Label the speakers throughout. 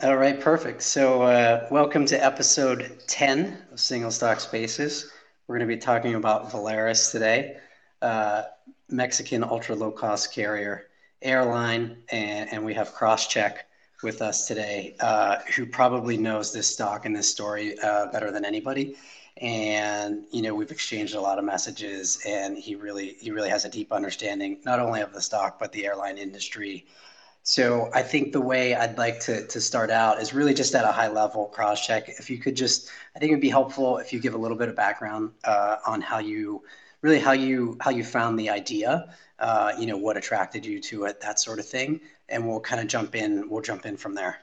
Speaker 1: All right, perfect. So, uh, welcome to episode 10 of Single Stock Spaces. We're going to be talking about Volaris today, uh, Mexican ultra low cost carrier airline, and, and we have Crosscheck with us today, uh, who probably knows this stock and this story uh, better than anybody. And you know, we've exchanged a lot of messages, and he really he really has a deep understanding not only of the stock but the airline industry so I think the way I'd like to, to start out is really just at a high level Crosscheck. If you could just, I think it'd be helpful if you give a little bit of background uh, on how you really how you how you found the idea, uh, you know, what attracted you to it, that sort of thing, and we'll kind of jump in. We'll jump in from there.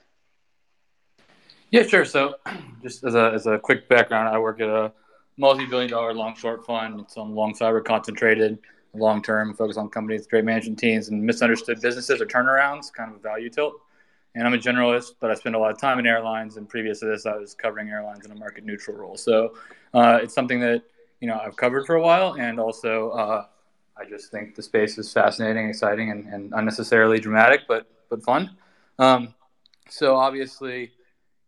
Speaker 2: Yeah, sure. So, just as a as a quick background, I work at a multi-billion dollar long short fund. It's on long cyber concentrated long term, focus on companies, great management teams, and misunderstood businesses or turnarounds, kind of a value tilt. And I'm a generalist, but I spend a lot of time in airlines. And previous to this, I was covering airlines in a market neutral role. So uh, it's something that you know I've covered for a while, and also uh, I just think the space is fascinating, exciting, and, and unnecessarily dramatic, but but fun. Um, so obviously,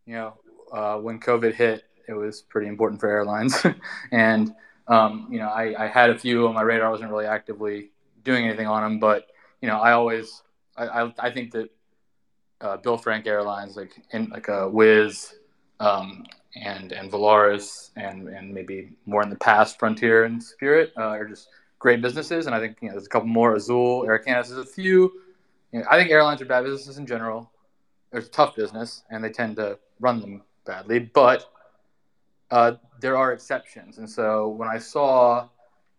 Speaker 2: you know, uh, when COVID hit, it was pretty important for airlines, and um, you know, I, I, had a few on my radar. I wasn't really actively doing anything on them, but you know, I always I, I, I think that uh, Bill Franke Airlines, like in like a Wizz um, and and Volaris, and and maybe more in the past, Frontier and Spirit uh, are just great businesses. And I think you know, there's a couple more. Azul, Air Canada, there's a few. You know, I think airlines are bad businesses in general. There's tough business, and they tend to run them badly, but uh, there are exceptions. And so when I saw,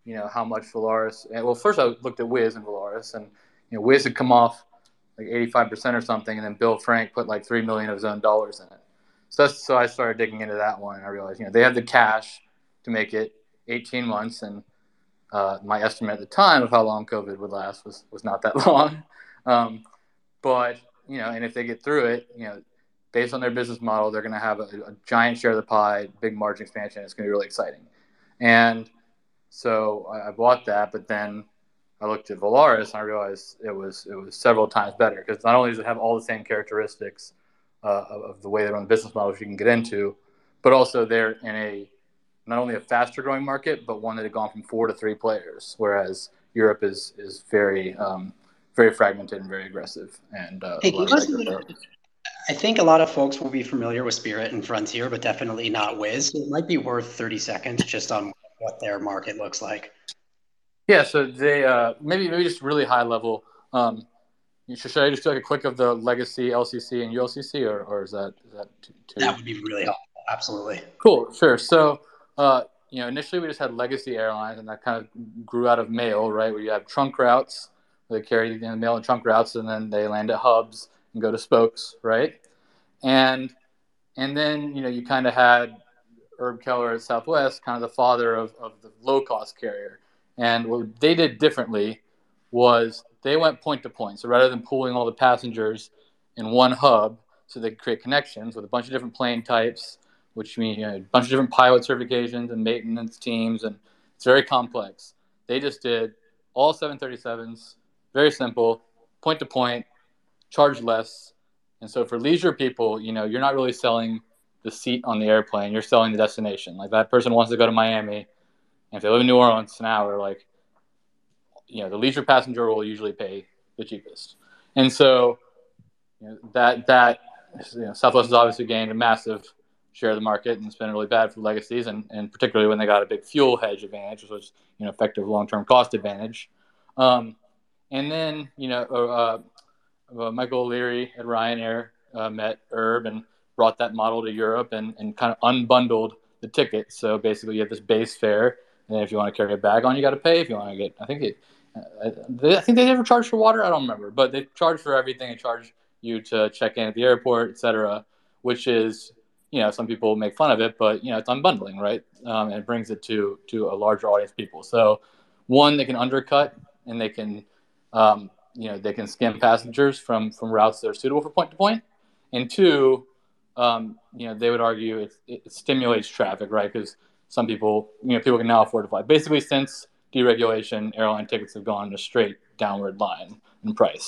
Speaker 2: you know, how much Volaris, well, first I looked at Wizz and Volaris, and you know, Wizz had come off like 85% or something, and then Bill Franke put like three million of his own dollars in it. So so I started digging into that one, and I realized, you know, they had the cash to make it 18 months, and uh, my estimate at the time of how long COVID would last was was not that long. Um, but you know, and if they get through it, you know, based on their business model, they're going to have a, a, giant share of the pie, big margin expansion. It's going to be really exciting. And so I, I bought that, but then I looked at Volaris and I realized it was it was several times better because not only does it have all the same characteristics uh, of, of, the way they run the business model, which you can get into, but also they're in a not only a faster growing market, but one that had gone from four to three players, whereas Europe is is very um, very fragmented and very aggressive. And uh, hey,
Speaker 1: I think a lot of folks will be familiar with Spirit and Frontier, but definitely not Wizz. it might be worth 30 seconds just on what their market looks like.
Speaker 2: Yeah, so they uh, maybe maybe just really high level. Um, should, should I just do like a quick of the legacy LCC and ULCC, or, or is that is that
Speaker 1: too, too... That would be really helpful. Absolutely.
Speaker 2: Cool. Sure. So uh, you know, initially we just had legacy airlines, and that kind of grew out of mail, right? Where you have trunk routes, they carry the mail and trunk routes, and then they land at hubs and go to spokes, right? And and then you know you kind of had Herb Kelleher at Southwest, kind of the father of, of the low cost carrier. And what they did differently was they went point to point. So rather than pooling all the passengers in one hub, so they could create connections with a bunch of different plane types, which means you know, a bunch of different pilot certifications and maintenance teams, and it's very complex. They just did all 737s, very simple, point to point, charge less. And so for leisure people, you know, you're not really selling the seat on the airplane, you're selling the destination. Like that person wants to go to Miami, and if they live in New Orleans an hour, like you know, the leisure passenger will usually pay the cheapest. And so you know, that that you know, Southwest has obviously gained a massive share of the market, and it's been really bad for legacies, and, and particularly when they got a big fuel hedge advantage, which was you know effective long term cost advantage. Um, and then you know uh, uh, Michael O'Leary at Ryanair uh, met Herb and brought that model to Europe and, and kind of unbundled the ticket. So basically, you have this base fare, and then if you want to carry a bag on, you got to pay. If you want to get, I think it, uh, they, I think they never charged for water. I don't remember, but they charge for everything. They charge you to check in at the airport, etc. Which is, you know, some people make fun of it, but you know, it's unbundling, right? Um, and it brings it to to a larger audience of people. So, one, they can undercut and they can um, you know they can skim passengers from from routes that are suitable for point to point, and two, um, you know they would argue it, it stimulates traffic, right? Because some people, you know, people can now afford to fly. Basically, since deregulation, airline tickets have gone in a straight downward line in price,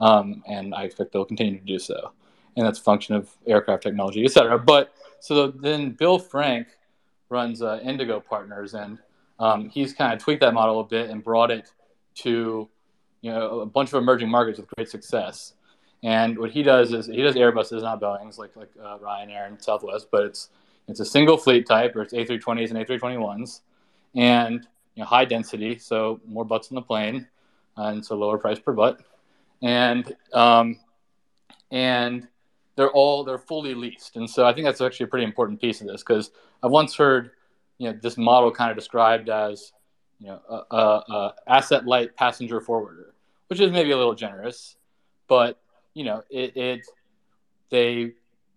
Speaker 2: um, and I expect they'll continue to do so. and that's a function of aircraft technology, et cetera. But so then Bill Franke runs uh, Indigo Partners, and um, he's kind of tweaked that model a bit and brought it to you know a bunch of emerging markets with great success. And what he does is he does Airbuses, not Boeing's, like like uh, Ryanair and Southwest, but it's it's a single fleet type, or it's A320s and A321s, and you know, high density, so more butts in the plane, and so lower price per butt, and um, and they're all they're fully leased, and so I think that's actually a pretty important piece of this because I've once heard you know this model kind of described as you know a, a, a asset light passenger forwarder, which is maybe a little generous, but you know it, it they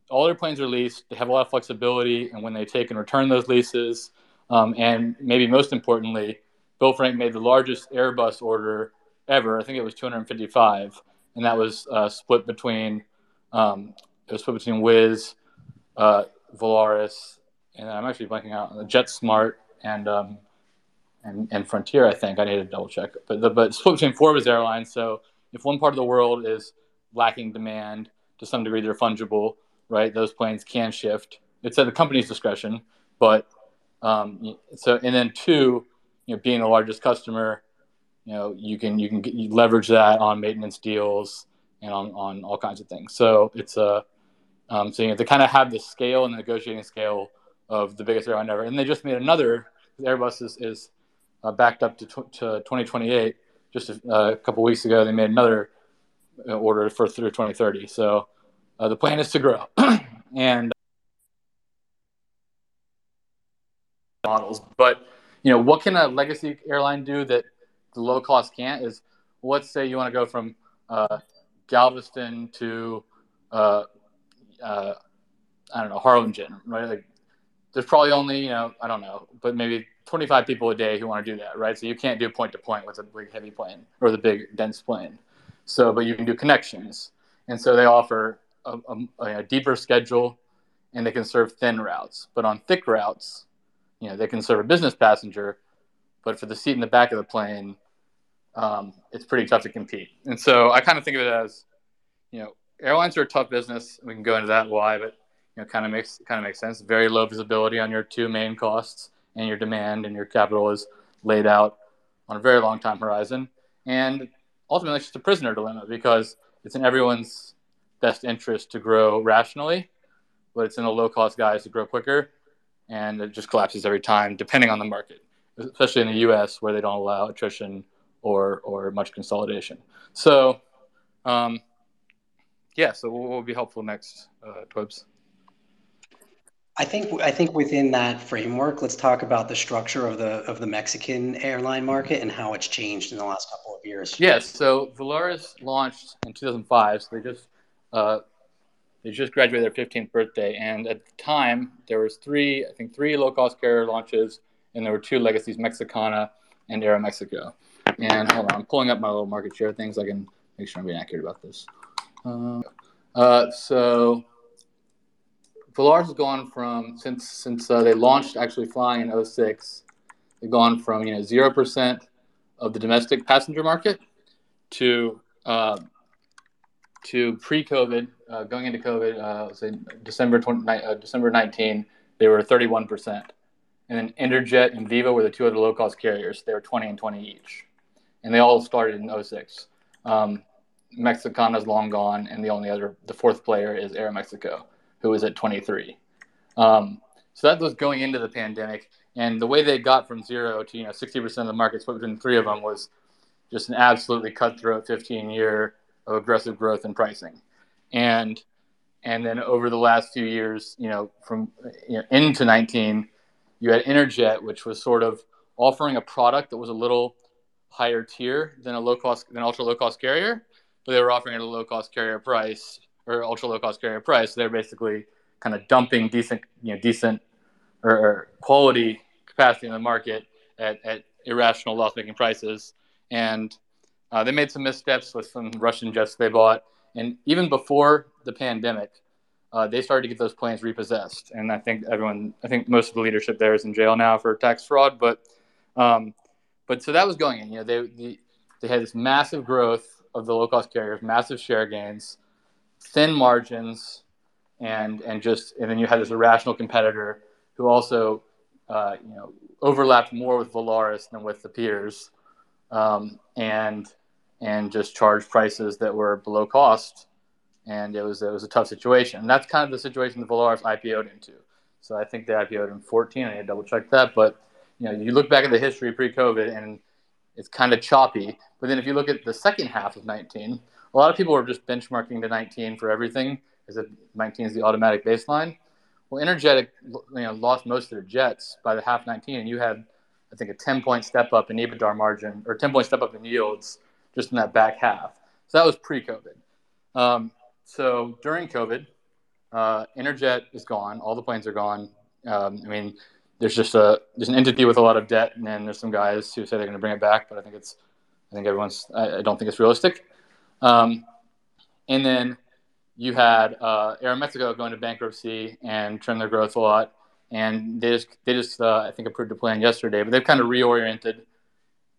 Speaker 2: all their planes are leased. They have a lot of flexibility, and when they take and return those leases, um, and maybe most importantly, Bill Franke made the largest Airbus order ever. I think it was 255, and that was uh, split between um, it was split between Wizz, uh, Volaris, and I'm actually blanking out on the JetSmart and um, and and Frontier. I think I need to double check, but the, but split between four of his airlines. So if one part of the world is lacking demand to some degree, they're fungible, right? Those planes can shift. It's at the company's discretion, but um, so and then two, you know, being the largest customer, you know, you can you can get, you leverage that on maintenance deals and on, on all kinds of things. So it's a um, so you know, to kind of have the scale and the negotiating scale of the biggest airline ever. And they just made another. Airbus is, is uh, backed up to, to 2028. Just a, uh, a couple weeks ago, they made another uh, order for through 2030. So uh, the plan is to grow and models. But you know, what can a legacy airline do that the low cost can't? Is let's say you want to go from uh, Galveston to uh, uh, I don't know Harlingen, right? Like, there's probably only you know I don't know, but maybe 25 people a day who want to do that, right? So you can't do point to point with a big heavy plane or the big dense plane. So, but you can do connections, and so they offer a, a, a deeper schedule, and they can serve thin routes. But on thick routes, you know, they can serve a business passenger, but for the seat in the back of the plane, um, it's pretty tough to compete. And so I kind of think of it as, you know, airlines are a tough business. We can go into that why, but you know, kind of makes kind of makes sense. Very low visibility on your two main costs, and your demand and your capital is laid out on a very long time horizon. And ultimately, it's just a prisoner dilemma because it's in everyone's best interest to grow rationally, but it's in the low cost guys to grow quicker, and it just collapses every time, depending on the market, especially in the U.S. where they don't allow attrition or or much consolidation. So, um, yeah. So what will be helpful next, uh, Twebs?
Speaker 1: I think I think within that framework, let's talk about the structure of the of the Mexican airline market and how it's changed in the last couple of years.
Speaker 2: Yes. So Volaris launched in 2005. So they just uh, they just graduated their 15th birthday, and at the time there was three, I think three low cost carrier launches, and there were two legacies, Mexicana and Aeromexico. And hold on, I'm pulling up my little market share things. I can make sure I'm being accurate about this. Uh, uh, so Volaris has gone from since since uh, they launched actually flying in 06, they've gone from you know zero percent of the domestic passenger market to uh, to pre-COVID, uh, going into COVID, uh, say December 20, uh, December 19, they were 31 percent, and then Interjet and Viva were the two other low-cost carriers. They were 20 and 20 each and they all started in 06. Um, Mexicana's long gone, and the only other, the fourth player is Aeromexico, who is at 23. Um, so that was going into the pandemic, and the way they got from zero to you know 60% of the market split between three of them was just an absolutely cutthroat 15 year of aggressive growth and pricing, and and then over the last few years, you know, from you know, into 19, you had Interjet, which was sort of offering a product that was a little higher tier than a low cost than ultra low cost carrier, but they were offering it at a low cost carrier price or ultra low cost carrier price. They're basically kind of dumping decent, you know, decent or, or quality capacity in the market at, at irrational loss making prices. And uh, they made some missteps with some Russian jets they bought. And even before the pandemic, uh, they started to get those planes repossessed. And I think everyone, I think most of the leadership there is in jail now for tax fraud. But um, but so that was going in. You know, they they, they had this massive growth of the low cost carriers, massive share gains, thin margins, and and just and then you had this irrational competitor who also uh, you know overlapped more with Volaris than with the peers, um, and and just charged prices that were below cost, and it was it was a tough situation. And that's kind of the situation that Volaris IPO'd into. So I think they IPO'd in 14. I need to double check that, but you know you look back at the history pre-COVID and it's kind of choppy. But then if you look at the second half of 19, a lot of people were just benchmarking to 19 for everything, as if 19 is the automatic baseline. Well, Interjet you know, lost most of their jets by the half 19, and you had, I think, a 10 point step up in EBITDA margin or 10 point step up in yields just in that back half. So that was pre COVID. Um, so during COVID, uh, Interjet is gone. All the planes are gone. Um, I mean, there's just a there's an entity with a lot of debt, and then there's some guys who say they're going to bring it back, but I think it's I think everyone's I, I don't think it's realistic. Um, and then you had uh, Aeromexico going to bankruptcy and trim their growth a lot. And they just, they just uh, I think, approved a plan yesterday, but they've kind of reoriented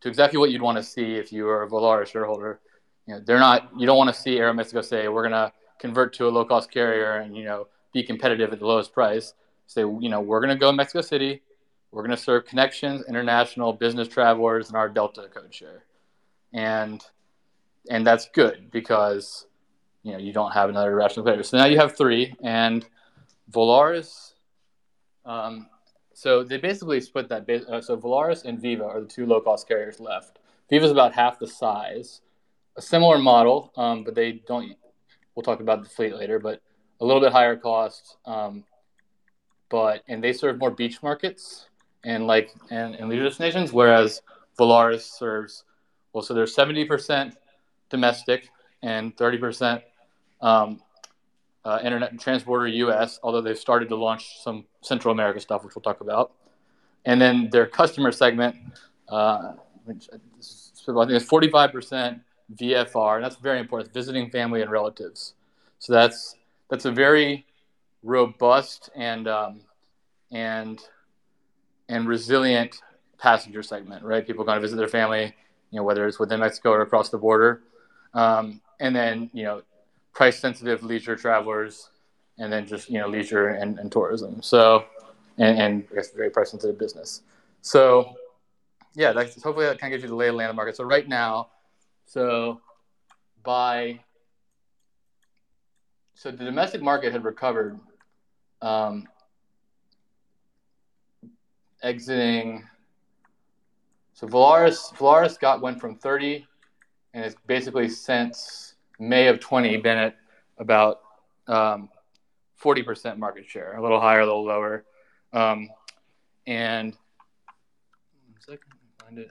Speaker 2: to exactly what you'd want to see if you were a Volaris shareholder. You know, they're not. You don't want to see Aeromexico say we're going to convert to a low cost carrier and you know be competitive at the lowest price. Say you know we're going to go to Mexico City. We're going to serve connections, international business travelers, and our Delta code share, and and that's good because you know you don't have another irrational competitor. So now you have three, and Volaris. Um, so they basically split that. Uh, so Volaris and Viva are the two low cost carriers left. Viva is about half the size, a similar model, um, but they don't. We'll talk about the fleet later, but a little bit higher cost. Um, but and they serve more beach markets and like and, and leisure destinations, whereas Volaris serves well. So they're seventy percent domestic and thirty percent um, uh, Internet and transborder US, although they've started to launch some Central America stuff, which we'll talk about. And then their customer segment, uh, which I think is 45% VFR, and that's very important, visiting family and relatives. So that's that's a very robust and um, and and resilient passenger segment, right? People going to visit their family, you know, whether it's within Mexico or across the border. Um, and then, you know, price sensitive leisure travelers, and then just you know leisure and, and tourism. So, and, and I guess very price sensitive business. So, yeah, that's hopefully that kind of gives you the lay of the land of the market. So right now, so by so the domestic market had recovered, um, exiting. So Volaris Volaris got went from 30, and it's basically since May of 20 been at about um, 40% market share, a little higher, a little lower. Um, and one second, find it.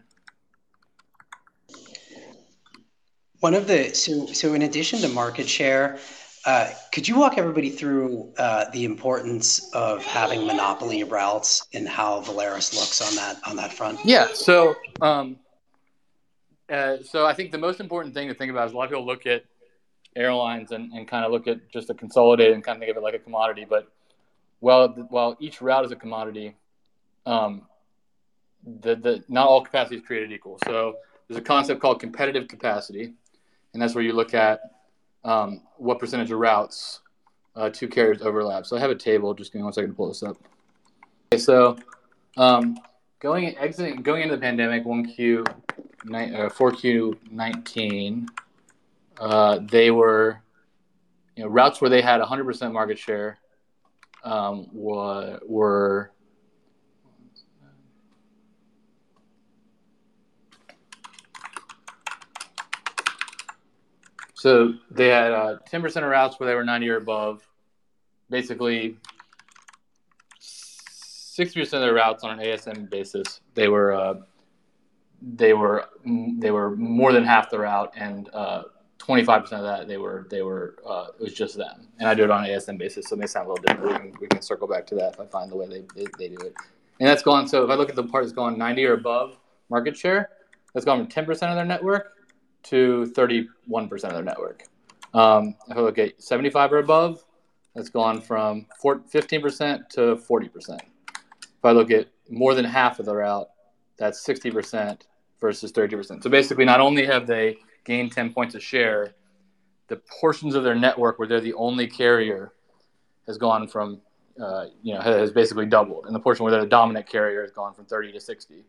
Speaker 1: One of the so so in addition to market share, uh, could you walk everybody through uh, the importance of having monopoly routes and how Volaris looks on that on that front?
Speaker 2: Yeah. So um, uh, so I think the most important thing to think about is a lot of people look at airlines and, and kind of look at just a consolidated and kind of think of it like a commodity. But while while each route is a commodity, um, the the not all capacity is created equal. So there's a concept called competitive capacity, and that's where you look at um, what percentage of routes uh, two carriers overlap. So I have a table. Just give me one second to pull this up. Okay, so um, going exiting going into the pandemic, one Q, uh, four Q nineteen. Uh, they were, you know, routes where they had 100% market share um, were, were So they had uh, 10% of routes where they were 90 or above. Basically, 60% of their routes on an ASM basis, they were uh, they were they were more than half the route, and uh, 25% of that they were they were uh, it was just them. And i do it on an asm basis so it may sound a little different. We can, we can circle back to that if i find the way they, they, they, do it. And that's gone so if i look at the part that's gone 90 or above market share that's gone from 10% of their network to 31% of their network. Um, if i look at 75 or above that's gone from 15% to 40% if i look at more than half of the route that's 60% versus 30% so basically not only have they gained 10 points of share, the portions of their network where they're the only carrier has gone from uh, you know has basically doubled, and the portion where they're the dominant carrier has gone from 30 to 60.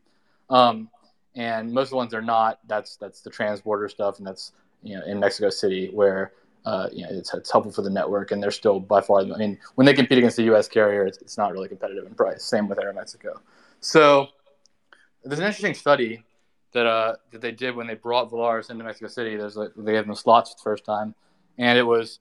Speaker 2: Um, and most of the ones they're not. That's that's the transborder stuff, and that's you know in Mexico City where uh, you know it's, it's helpful for the network, and they're still by far. I mean, when they compete against the U.S. carrier, it's, it's not really competitive in price. Same with Aeromexico. So there's an interesting study that uh, that they did when they brought Volaris into Mexico City. There's like, they gave them slots for the first time, and it was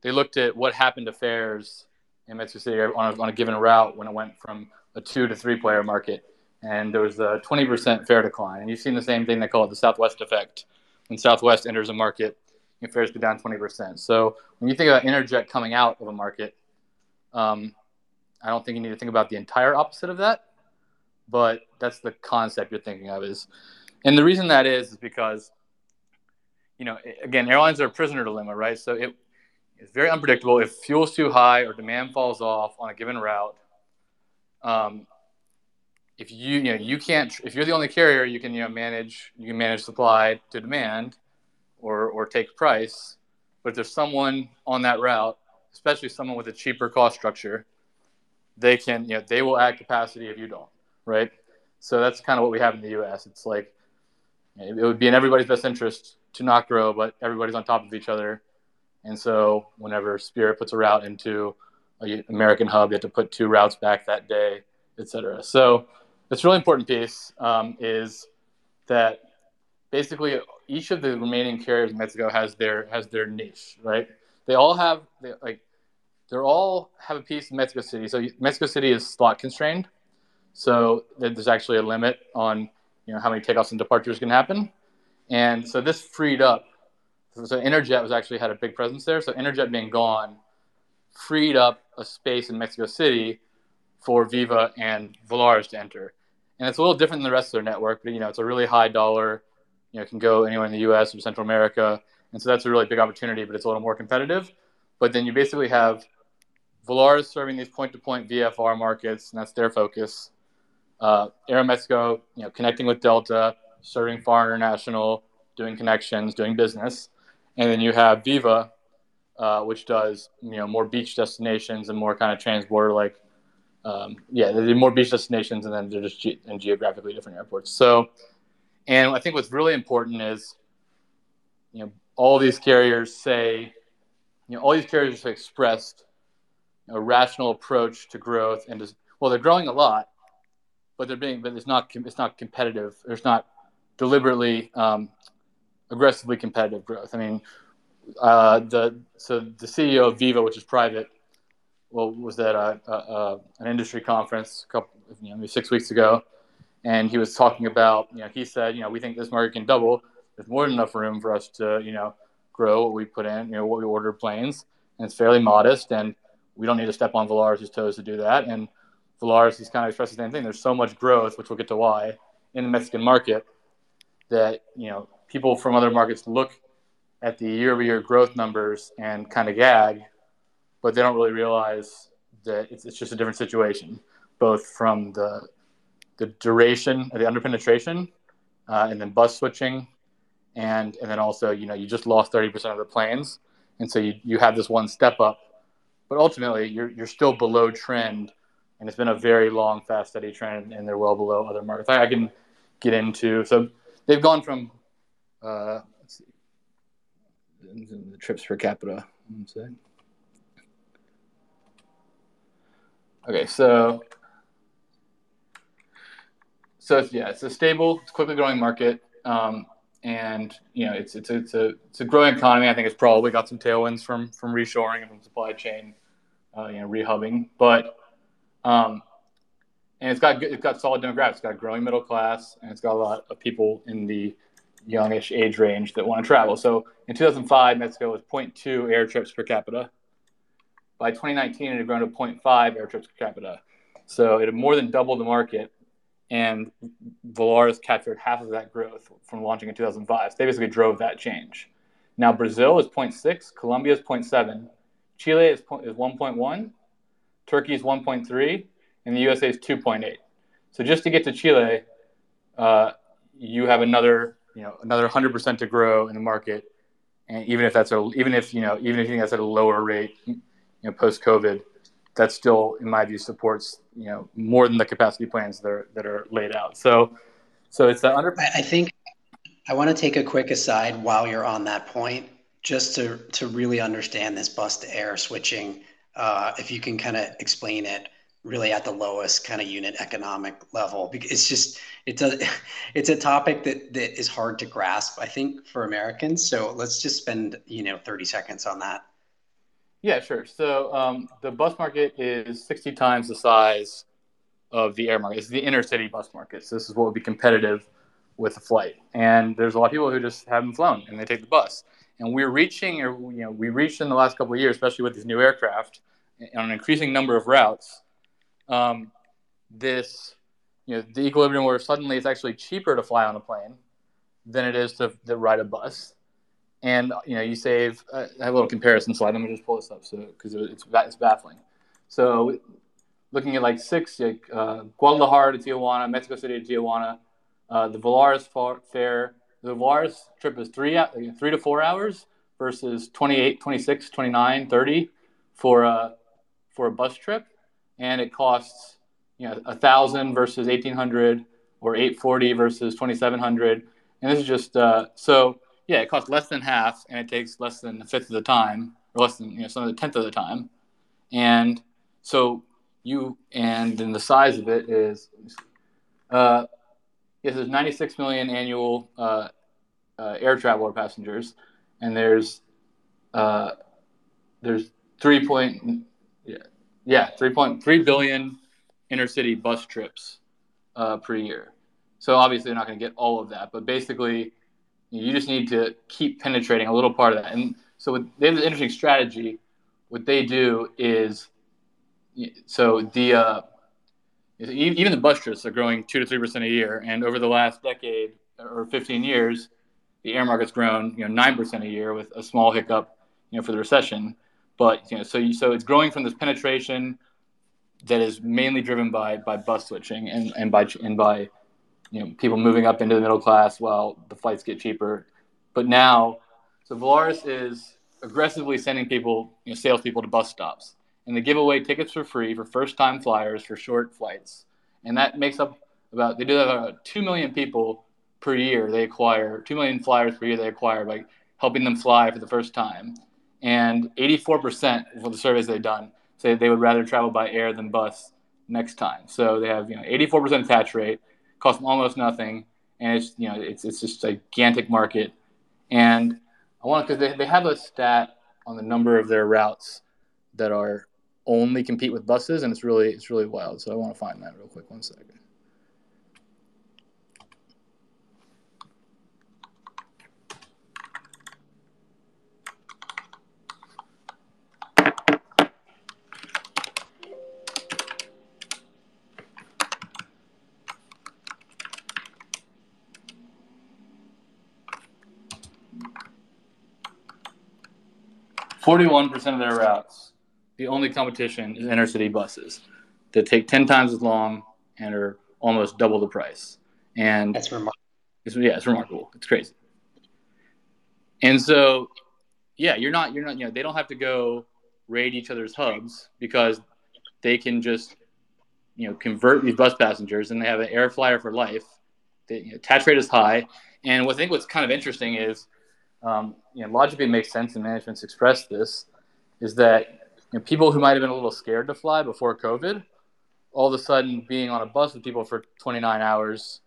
Speaker 2: they looked at what happened to fares in Mexico City on a, on a given route when it went from a two to three player market, and there was a 20% fare decline. And you've seen the same thing they call it the Southwest effect. When Southwest enters a market, your fares go down 20%. So when you think about Interjet coming out of a market, um, I don't think you need to think about the entire opposite of that, but that's the concept you're thinking of is and the reason that is is because, you know, again, airlines are a prisoner dilemma, right? So it, it's very unpredictable. If fuel's too high or demand falls off on a given route, um, if you you know you can't if you're the only carrier you can you know manage you can manage supply to demand or or take price but if there's someone on that route especially someone with a cheaper cost structure they can you know they will add capacity if you don't right so that's kind of what we have in the us it's like it would be in everybody's best interest to not grow, but everybody's on top of each other. And so whenever Spirit puts a route into an American hub, you have to put two routes back that day, et cetera. So it's really important piece um, is that basically each of the remaining carriers in Mexico has their has their niche, right? They all have they, like they're all have a piece in Mexico City. So Mexico City is slot constrained, so there's actually a limit on you know how many takeoffs and departures can happen. And so this freed up. So Interjet was actually had a big presence there. So Interjet being gone freed up a space in Mexico City for Viva and Volaris to enter. And it's a little different than the rest of their network, but you know it's a really high dollar. You know, it can go anywhere in the U.S. or Central America, and so that's a really big opportunity. But it's a little more competitive. But then you basically have Volaris serving these point-to-point VFR markets, and that's their focus uh, Aeromexico, you know, connecting with Delta, serving far international, doing connections, doing business, and then you have Viva, uh, which does you know more beach destinations and more kind of transborder like, um, yeah, they do more beach destinations, and then they're just ge- in geographically different airports. So, and I think what's really important is, you know, all these carriers say, you know, all these carriers have expressed a rational approach to growth and just, well, they're growing a lot, but they're being, but it's not, it's not competitive. There's not deliberately um, aggressively competitive growth. I mean, uh, the so the CEO of Viva, which is private, well, was at a, a, a, an industry conference a couple, you know, six weeks ago, and he was talking about, you know, he said, you know, we think this market can double. There's more than enough room for us to, you know, grow what we put in, you know, what we order planes, and it's fairly modest, and we don't need to step on Volaris' toes to do that. And Volaris, he's kind of expressed the same thing. There's so much growth, which we'll get to why, in the Mexican market that you know people from other markets look at the year-over-year growth numbers and kind of gag, but they don't really realize that it's, it's just a different situation, both from the the duration, the underpenetration, uh, and then bus switching, and and then also you know you just lost 30% of the planes, and so you, you have this one step up, but ultimately you're you're still below trend and it's been a very long, fast, steady trend, and they're well below other markets. I, I can get into so they've gone from uh, see the trips per capita. Okay, so so yeah, it's a stable, it's quickly growing market, um, and you know it's it's it's a it's a growing economy. I think it's probably got some tailwinds from from reshoring and from supply chain, uh, you know, rehubbing, but um, and it's got it's got solid demographics. It's got a growing middle class, and it's got a lot of people in the youngish age range that want to travel. So in 2005, Mexico was 0.2 air trips per capita. By 2019, it had grown to 0.5 air trips per capita. So it had more than doubled the market, and Volaris captured half of that growth from launching in 2005. So they basically drove that change. Now Brazil is 0.6, Colombia is 0.7, Chile is, is 1.1, Turkey is 1.3, and the USA is 2.8. So just to get to Chile, uh, you have another, you know, another 100% to grow in the market, and even if that's a even if you know even if you think that's at a lower rate, you know, post COVID, that still, in my view, supports you know more than the capacity plans that are that are laid out. So, so it's the under.
Speaker 1: I think I want to take a quick aside while you're on that point, just to to really understand this bus to air switching. Uh, if you can kind of explain it really at the lowest kind of unit economic level because it's just it's a it's a topic that that is hard to grasp i think for americans. So let's just spend you know 30 seconds on that.
Speaker 2: Yeah sure. So um, the bus market is 60 times the size of the air market. It's the inner city bus market. So this is what would be competitive with a flight. And there's a lot of people who just haven't flown and they take the bus and we're reaching or you know we reached in the last couple of years especially with these new aircraft on an increasing number of routes um, this, you know, the equilibrium where suddenly it's actually cheaper to fly on a plane than it is to, to ride a bus. And, you know, you save, uh, I have a little comparison slide. Let me just pull this up so, because it's, it's baffling. So looking at like six, like uh, Guadalajara to Tijuana, Mexico City to Tijuana, uh, the Volaris fare, the Volaris trip is three, three to four hours versus 28, 26, 29, 30 for a, for a bus trip. And it costs you know a thousand versus eighteen hundred or eight forty versus twenty seven hundred, and this is just uh, so yeah, it costs less than half, and it takes less than a fifth of the time, or less than you know some of the tenth of the time, and so you and then the size of it is uh, yes, there's 96 million annual uh, uh, air traveler passengers, and there's uh, there's three point yeah yeah, 3.3 billion intercity bus trips uh, per year. So obviously, they're not going to get all of that, but basically, you just need to keep penetrating a little part of that. And so with, they have an interesting strategy. What they do is, so the uh, even the bus trips are growing two to three percent a year, and over the last decade or 15 years, the air market's grown you know nine percent a year with a small hiccup you know for the recession. But you know, so you, so it's growing from this penetration that is mainly driven by by bus switching and, and by and by you know people moving up into the middle class while the flights get cheaper. But now, so Volaris is aggressively sending people, you know, salespeople to bus stops, and they give away tickets for free for first-time flyers for short flights, and that makes up about they do that about two million people per year. They acquire two million flyers per year. They acquire by helping them fly for the first time and 84% of the surveys they've done say they would rather travel by air than bus next time. So they have you know 84% attach rate, costs them almost nothing, and it's you know it's it's just a gigantic market. And I want to, because they, they have a stat on the number of their routes that are only compete with buses, and it's really it's really wild. So I want to find that real quick. One second. 41% of their routes, the only competition is intercity buses that take 10 times as long and are almost double the price. And
Speaker 1: that's remarkable.
Speaker 2: It's, yeah, it's remarkable. It's crazy. And so, yeah, you're not, you're not, you know, they don't have to go raid each other's hubs because they can just, you know, convert these bus passengers and they have an air flyer for life. The you know, attach rate is high. And what I think what's kind of interesting is um, you know, logically makes sense, and management's expressed this, is that you know, people who might have been a little scared to fly before COVID, all of a sudden being on a bus with people for 29 hours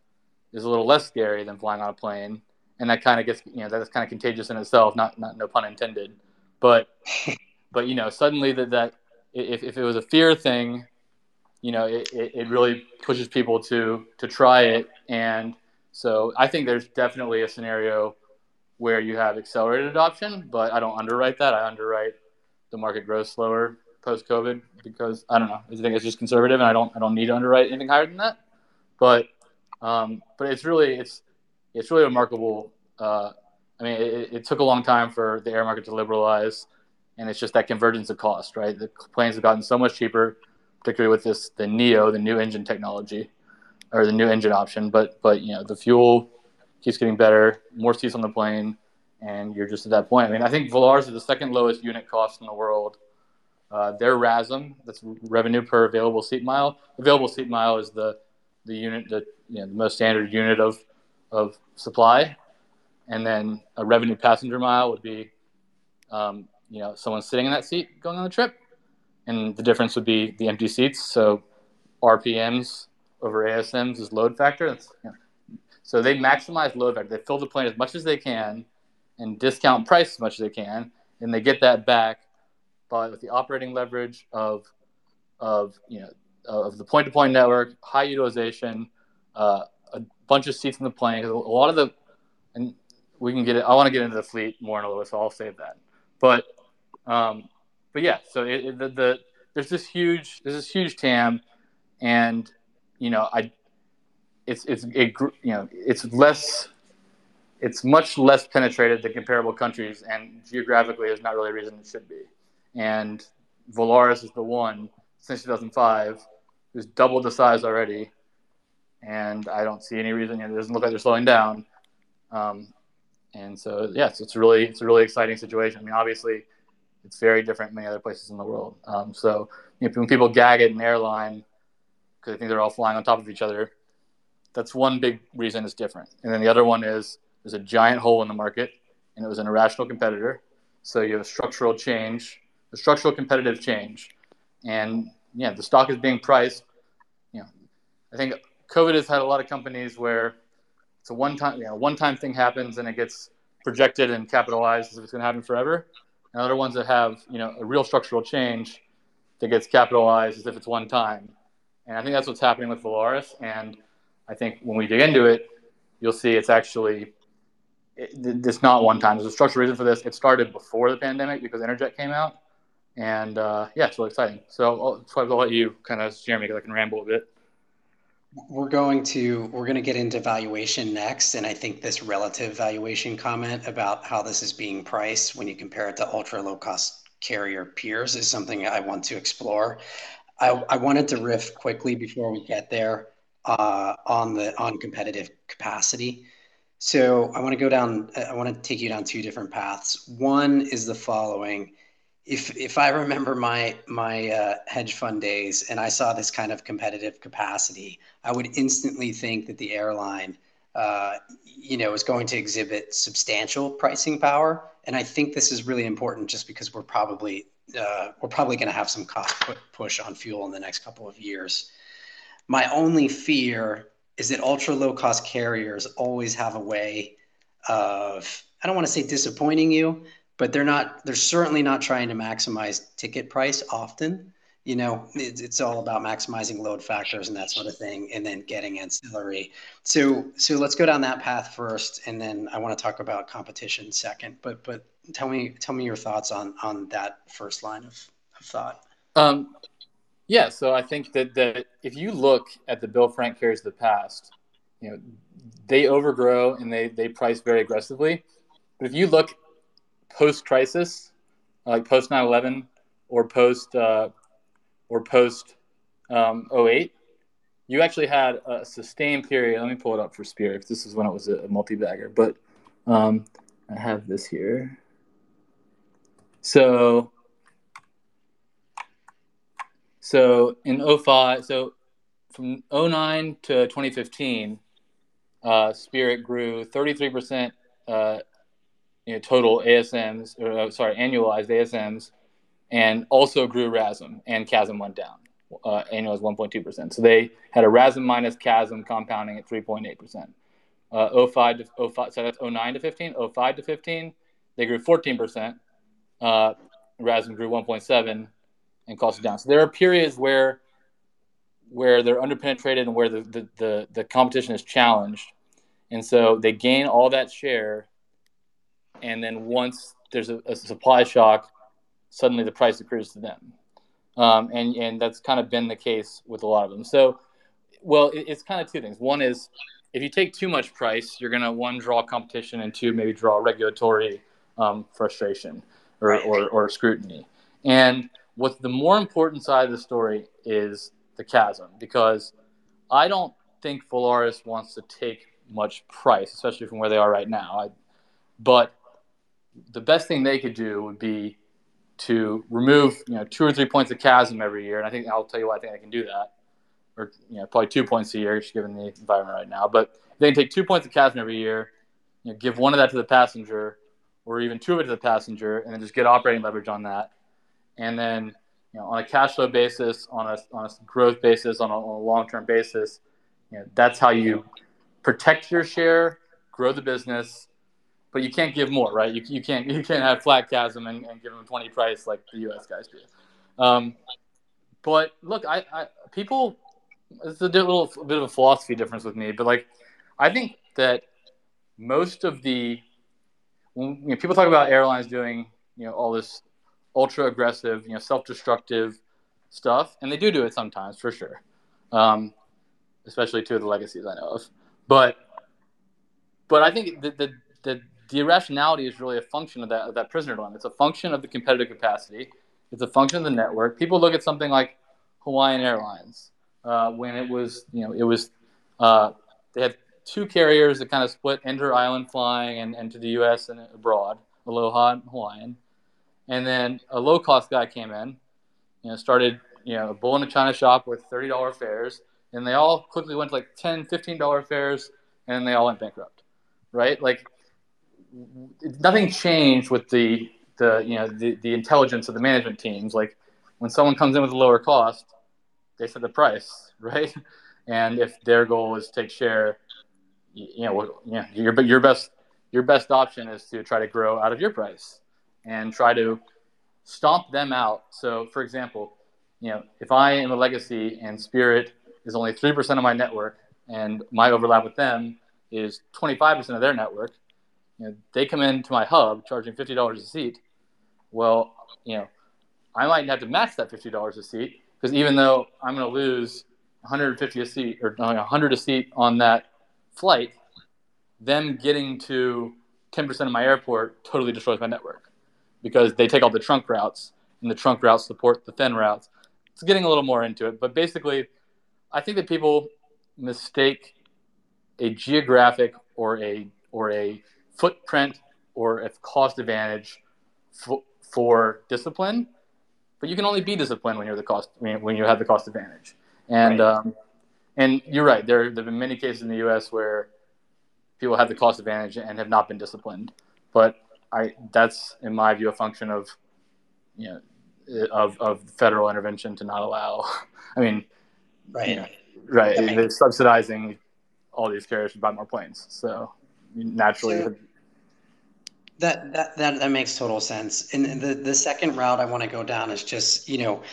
Speaker 2: is a little less scary than flying on a plane, and that kind of gets you know that's kind of contagious in itself, not not no pun intended, but but you know suddenly that that if, if it was a fear thing, you know it, it, it really pushes people to to try it, and so I think there's definitely a scenario where you have accelerated adoption, but I don't underwrite that. I underwrite the market grows slower post COVID because I don't know. I think it's just conservative, and I don't I don't need to underwrite anything higher than that. But um, but it's really it's it's really remarkable. Uh, I mean, it, it, took a long time for the air market to liberalize, and it's just that convergence of cost, right? The planes have gotten so much cheaper, particularly with this the neo, the new engine technology, or the new engine option. But but you know the fuel keeps getting better, more seats on the plane, and you're just at that point. I mean, I think Volaris is the second lowest unit cost in the world. Uh, their RASM, that's revenue per available seat mile. Available seat mile is the the unit that you know the most standard unit of of supply, and then a revenue passenger mile would be, um, you know, someone sitting in that seat going on the trip, and the difference would be the empty seats. So RPMs over ASMs is load factor. You know, so they maximize load factor. They fill the plane as much as they can, and discount price as much as they can, and they get that back by with the operating leverage of of you know of the point to point network, high utilization, uh, a bunch of seats in the plane. A lot of the and we can get it. I want to get into the fleet more in a little, bit, so I'll save that. But um, but yeah, so it, it, the, the there's this huge there's this huge TAM, and you know I it's it's it, you know it's less it's much less penetrated than comparable countries, and geographically, there's not really a reason it should be. And Volaris is the one since 2005 who's doubled the size already, and I don't see any reason. It doesn't look like they're slowing down. Um, and so, yes, it's really it's a really exciting situation. I mean, obviously, it's very different many other places in the world. Um, so you know, when people gag at an airline because they think they're all flying on top of each other, that's one big reason it's different. And then the other one is there's a giant hole in the market, and it was an irrational competitor. So you have a structural change, a structural competitive change, and yeah, the stock is being priced. You know, I think COVID has had a lot of companies where it's a one-time, you know, one-time thing happens and it gets projected and capitalized as if it's going to happen forever. And other ones that have, you know, a real structural change that gets capitalized as if it's one time. And I think that's what's happening with Volaris. And I think when we dig into it, you'll see it's actually it, it's not one time. There's a structural reason for this. It started before the pandemic because Interjet came out, and uh, yeah, it's really exciting. So I'll, so I'll let you kind of steer me because I can ramble a bit.
Speaker 1: We're going to we're going to get into valuation next, and I think this relative valuation comment about how this is being priced when you compare it to ultra low cost carrier peers is something I want to explore. I, I wanted to riff quickly before we get there uh, on the on competitive capacity. So I want to go down, I want to take you down two different paths. One is the following. If, if I remember my, my uh, hedge fund days and I saw this kind of competitive capacity, I would instantly think that the airline, uh, you know, is going to exhibit substantial pricing power. And I think this is really important just because we're probably, uh, we're probably going to have some cost push on fuel in the next couple of years. My only fear is that ultra low cost carriers always have a way of I don't want to say disappointing you, but they're not they're certainly not trying to maximize ticket price often. You know, it's, it's all about maximizing load factors and that sort of thing, and then getting ancillary. So, so let's go down that path first, and then I want to talk about competition second. But, but tell me, tell me your thoughts on on that first line of, of thought.
Speaker 2: Um, yeah, so I think that, that if you look at the Bill Franke carriers of the past, you know, they overgrow and they, they price very aggressively. But if you look post crisis, like post 9 11 or post uh, or post um, 08, you actually had a sustained period. Let me pull it up for Spirit. This is when it was a multi bagger, but um, I have this here. So so in 05, so from 09 to 2015, uh, Spirit grew 33% uh, you know, total ASMs, or, uh, sorry, annualized ASMs, and also grew RASM, and CASM went down. Uh, annualized 1.2%. So they had a RASM minus CASM compounding at 3.8%. Uh, 05 to 05, so that's 09 to 15. 05 to 15, they grew 14%. Uh, RASM grew 1.7 and cost it down. So there are periods where where they're underpenetrated and where the, the, the, the competition is challenged. And so they gain all that share. And then once there's a, a supply shock, suddenly the price accrues to them. Um, and, and that's kind of been the case with a lot of them. So, well, it, it's kind of two things. One is if you take too much price, you're going to, one, draw competition, and two, maybe draw regulatory um, frustration or, or, or scrutiny. And what's the more important side of the story is the CASM because I don't think Volaris wants to take much price, especially from where they are right now. I, but the best thing they could do would be to remove you know two or three points of CASM every year, and I think I'll tell you why I think I can do that, or you know probably two points a year, just given the environment right now. But they can take two points of CASM every year, you know, give one of that to the passenger, or even two of it to the passenger, and then just get operating leverage on that, and then you know on a cash flow basis, on a on a growth basis, on a, on a long term basis, you know, that's how you protect your share, grow the business, but you can't give more, right? You, you can't you can't have flat CASM and, and give them 20 price like the U.S. guys do. Um, but look, I, I people it's a little a bit of a philosophy difference with me, but like I think that most of the when you know, people talk about airlines doing you know all this ultra aggressive, you know, self-destructive stuff, and they do do it sometimes for sure, um, especially two of the legacies I know of. But but I think the the, the the irrationality is really a function of that of that prisoner dilemma. It's a function of the competitive capacity. It's a function of the network. People look at something like Hawaiian Airlines uh, when it was you know it was uh, they had two carriers that kind of split inter island flying and, and to the U.S. and abroad, Aloha and Hawaiian, and then a low cost guy came in, you know, started you know a bull in a china shop with thirty dollar fares, and they all quickly went to like 10 15 dollar fares, and they all went bankrupt, right? Like nothing changed with the the you know the, the intelligence of the management teams. Like when someone comes in with a lower cost, they set the price, right? And if their goal is to take share, you know, yeah, your your best your best option is to try to grow out of your price and try to stomp them out. So, for example, you know, if I am a legacy and Spirit is only three percent of my network, and my overlap with them is twenty five percent of their network, you know, they come into my hub charging fifty dollars a seat. Well, you know, I might have to match that fifty dollars a seat because even though I'm going to lose 150 a seat or 100 a seat on that flight, them getting to 10% of my airport totally destroys my network because they take all the trunk routes and the trunk routes support the thin routes. It's getting a little more into it, but basically, I think that people mistake a geographic or a or a footprint or a cost advantage for, for discipline, but you can only be disciplined when you're the cost when you have the cost advantage. And right. um, and you're right. There there've been many cases in the U.S. where people have the cost advantage and have not been disciplined. But I that's in my view a function of you know of of federal intervention to not allow. I mean,
Speaker 1: right, you know,
Speaker 2: right. They're subsidizing all these carriers to buy more planes. So naturally. So,
Speaker 1: that, that that that makes total sense. And the the second route I want to go down is just you know,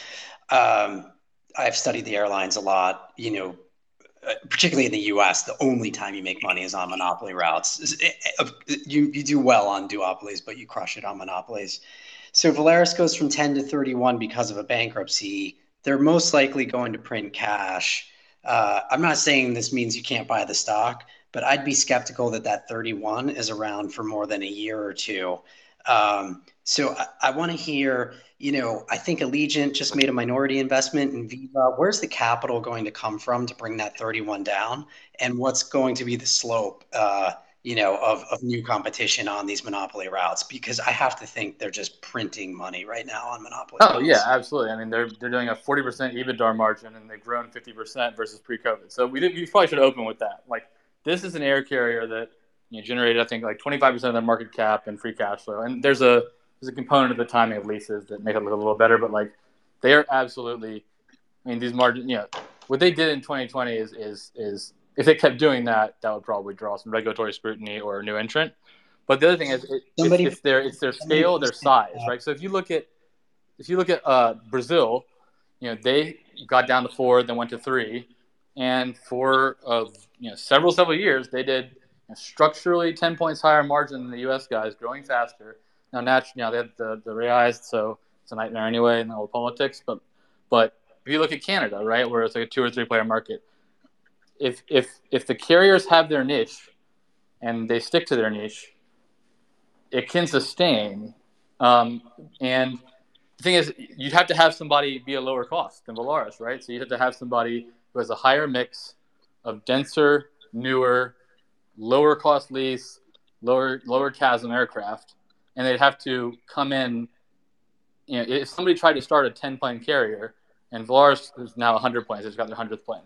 Speaker 1: um, I've studied the airlines a lot. You know, particularly in the U.S., the only time you make money is on monopoly routes. You you do well on duopolies, but you crush it on monopolies. So Volaris goes from 10 to 31 because of a bankruptcy. They're most likely going to print cash. Uh, I'm not saying this means you can't buy the stock, but I'd be skeptical that that 31 is around for more than a year or two. Um, so I, I want to hear, you know, I think Allegiant just made a minority investment in Viva. Where's the capital going to come from to bring that 31 down? And what's going to be the slope, uh, you know, of, of new competition on these monopoly routes? Because I have to think they're just printing money right now on monopoly.
Speaker 2: Oh routes. yeah, absolutely. I mean, they're they're doing a 40% EBITDA margin and they've grown 50% versus pre-COVID. So we did, we probably should open with that. Like this is an air carrier that you know, generated, I think, like 25% of their market cap and free cash flow. And there's a there's a component of the timing of leases that make it look a little better, but like they are absolutely. I mean, these margins, you know, what they did in 2020 is is is if they kept doing that, that would probably draw some regulatory scrutiny or a new entrant. But the other thing is, it, Somebody, it's, it's, their it's their scale, their size, right? So if you look at if you look at uh, Brazil, you know, they got down to four, then went to three, and for of you know several several years they did you know, structurally 10 points higher margin than the U.S. guys, growing faster. Now, naturally, you know, they have the the reais, so it's a nightmare anyway in the politics. But but if you look at Canada, right, where it's like a two or three player market, if if if the carriers have their niche and they stick to their niche, it can sustain. Um, and the thing is, you'd have to have somebody be a lower cost than Volaris, right? So you'd have to have somebody who has a higher mix of denser, newer, lower cost lease, lower lower CASM aircraft, and they'd have to come in. You know, if somebody tried to start a 10 plane carrier, and Volaris is now 100 planes, it's got their 100th plane,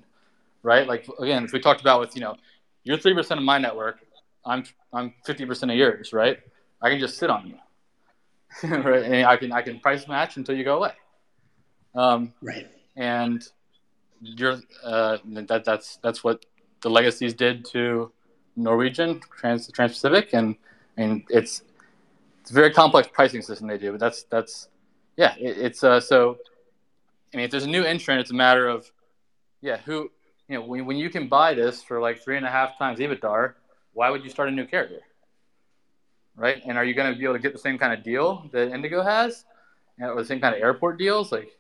Speaker 2: right? Like again, as we talked about with you know, you're three percent of my network, I'm I'm 50 percent of yours, right? I can just sit on you, right? And I can I can price match until you go away.
Speaker 1: Um, right.
Speaker 2: And you're uh, that that's that's what the legacies did to Norwegian Trans Trans-Pacific, and and it's it's a very complex pricing system they do. But that's that's yeah, it, it's uh, so. I mean, if there's a new entrant, it's a matter of yeah, who you know when, when you can buy this for like three and a half times EBITDA, why would you start a new carrier? Right? And are you going to be able to get the same kind of deal that Indigo has, or the same kind of airport deals? Like,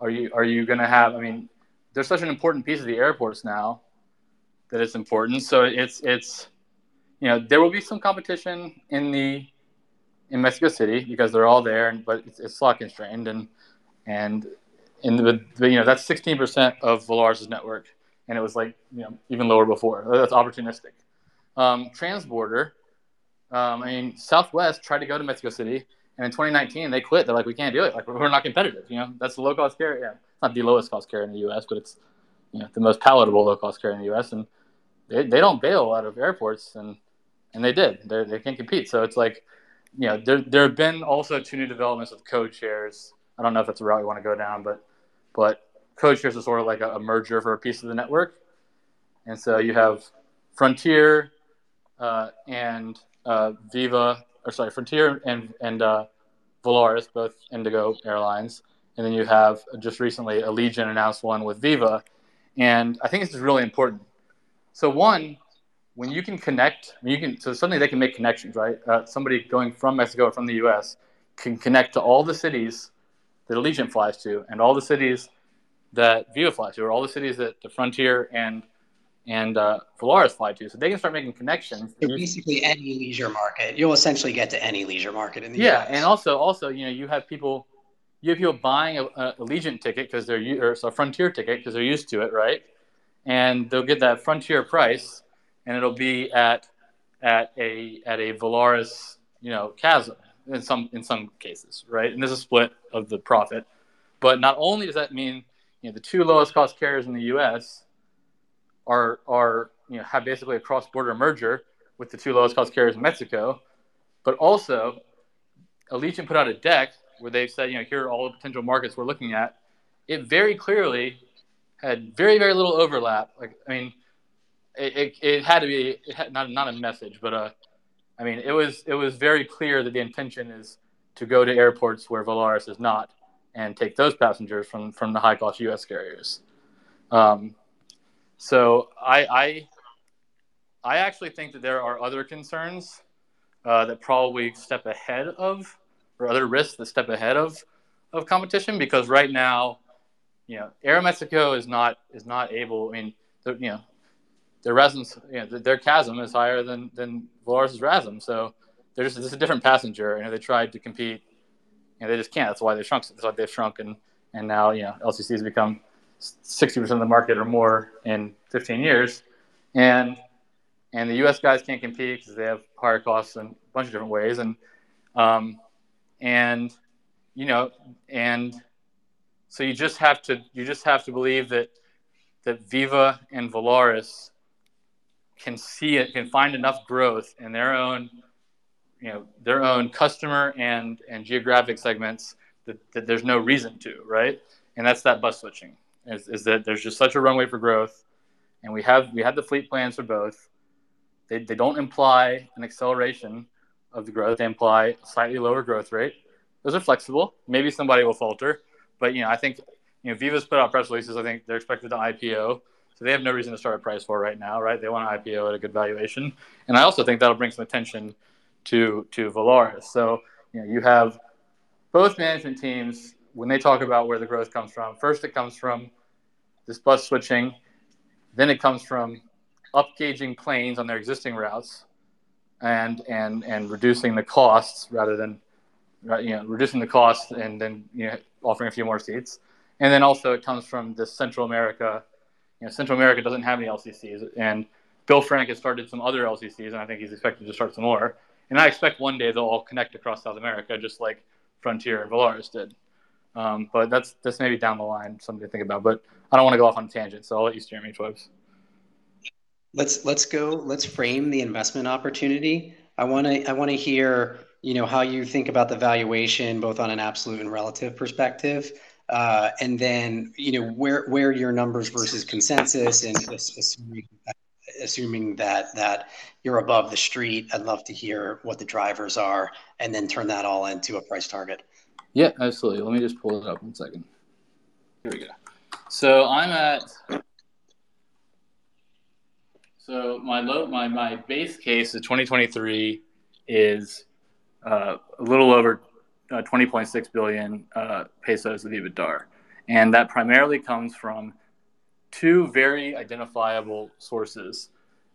Speaker 2: are you are you going to have? I mean, there's such an important piece of the airports now that it's important. So it's it's you know there will be some competition in the in Mexico City because they're all there, but it's, it's slot constrained and and in the, the you know that's 16% of Volaris's network, and it was like you know even lower before. That's opportunistic. Um, transborder, um, I mean Southwest tried to go to Mexico City, and in 2019 they quit. They're like we can't do it. Like we're not competitive. You know that's the low cost carrier. Yeah, it's not the lowest cost carrier in the U.S., but it's you know the most palatable low cost carrier in the U.S. and they, they don't bail out of airports, and and they did. They they can't compete. So it's like, you know, there there have been also two new developments with code shares. I don't know if that's a route you want to go down, but but code shares is sort of like a, a merger for a piece of the network, and so you have Frontier uh, and uh, Viva, or sorry, Frontier and and uh, Volaris, both Indigo Airlines, and then you have just recently Allegiant announced one with Viva, and I think this is really important. So one, when you can connect, when you can so suddenly they can make connections, right? Uh, somebody going from Mexico or from the U.S. can connect to all the cities that Allegiant flies to, and all the cities that Viva flies to, or all the cities that the Frontier and and uh, Volaris fly to. So they can start making connections.
Speaker 1: So basically, any leisure market, you'll essentially get to any leisure market in the
Speaker 2: yeah,
Speaker 1: US.
Speaker 2: and also also you know you have people you have people buying a, a Allegiant ticket because they're or a Frontier ticket because they're used to it, right? and they'll get that frontier price, and it'll be at at a at a Volaris you know CASM in some in some cases, right? And there's a split of the profit. But not only does that mean you know the two lowest cost carriers in the U.S. are are you know have basically a cross border merger with the two lowest cost carriers in Mexico, but also Allegiant put out a deck where they said you know here are all the potential markets we're looking at. It very clearly had very very little overlap. Like I mean, it, it, had to be had, not not a message, but uh, I mean it was it was very clear that the intention is to go to airports where Volaris is not and take those passengers from from the high cost U.S. carriers. Um, so I, I I actually think that there are other concerns uh, that probably step ahead of, or other risks that step ahead of, of competition because right now you know, Aeromexico is not is not able. I mean, you know, their RASM's, you know, their CASM is higher than than Volaris's RASM, so they're just it's a different passenger. And if they tried to compete, you know, they just can't. That's why they shrunk. That's why they've shrunk, and and now you know LCC has become sixty percent of the market or more in fifteen years, and and the U.S. guys can't compete because they have higher costs in a bunch of different ways, and um, and you know, and so you just have to you just have to believe that that Viva and Volaris can see it, can find enough growth in their own, you know, their own customer and and geographic segments that, that there's no reason to, right? And that's that bus switching. Is, is that there's just such a runway for growth, and we have we have the fleet plans for both. They, they don't imply an acceleration of the growth. They imply slightly lower growth rate. Those are flexible. Maybe somebody will falter but you know, I think you know Viva's put out press releases. I think they're expected to IPO, so they have no reason to start a price war right now, right? They want an IPO at a good valuation, and I also think that'll bring some attention to to Volaris. So you know, you have both management teams when they talk about where the growth comes from. First, it comes from this bus switching. Then it comes from upgauging planes on their existing routes and and and reducing the costs rather than you know reducing the cost and then you know offering a few more seats. And then also it comes from this Central America. You know, Central America doesn't have any LCCs, and Bill Franke has started some other LCCs, and I think he's expected to start some more. and I expect one day they'll all connect across South America, just like Frontier and Volaris did. Um, but that's that's maybe down the line, something to think about. But I don't want to go off on a tangent, so I'll let you steer me, Twebs.
Speaker 1: Let's let's go. Let's frame the investment opportunity. I want to I want to hear you know how you think about the valuation, both on an absolute and relative perspective, and then you know where where your numbers versus consensus, and assuming that you're above the street. I'd love to hear what the drivers are, and then turn that all into a price target.
Speaker 2: Yeah, absolutely. Let me just pull it up one second. Here we go. So I'm at. So my low, my my base case of 2023 is uh, a little over uh, 20.6 billion uh, pesos of EBITDA, and that primarily comes from two very identifiable sources.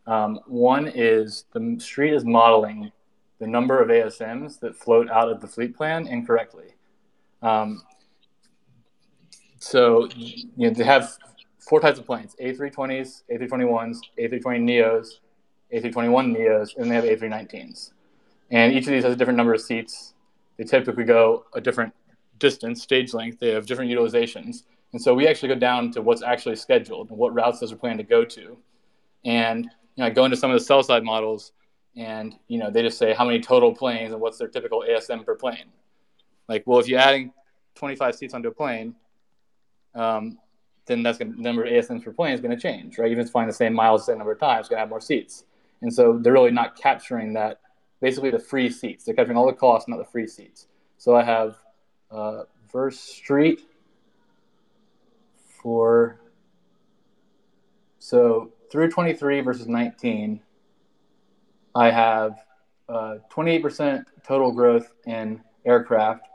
Speaker 2: Um, one is the street is modeling the number of ASMs that float out of the fleet plan incorrectly. Um, so you know they have four types of planes: A320s, A321s, A320 Neos, A321 Neos, and they have A319s. And each of these has a different number of seats. They typically go a different distance, stage length. They have different utilizations. And so we actually go down to what's actually scheduled and what routes those are planned to go to. And you know, I go into some of the sell side models, and you know, they just say how many total planes and what's their typical ASM per plane. Like, well, if you're adding 25 seats onto a plane, um, then that's going the number of ASMs per plane is going to change, right? Even if it's flying the same miles the same number of times, it's going to have more seats. And so they're really not capturing that, basically the free seats. They're capturing all the costs, not the free seats. So I have uh, Verse Street for, so through 23 versus 19, I have uh, 28% total growth in aircraft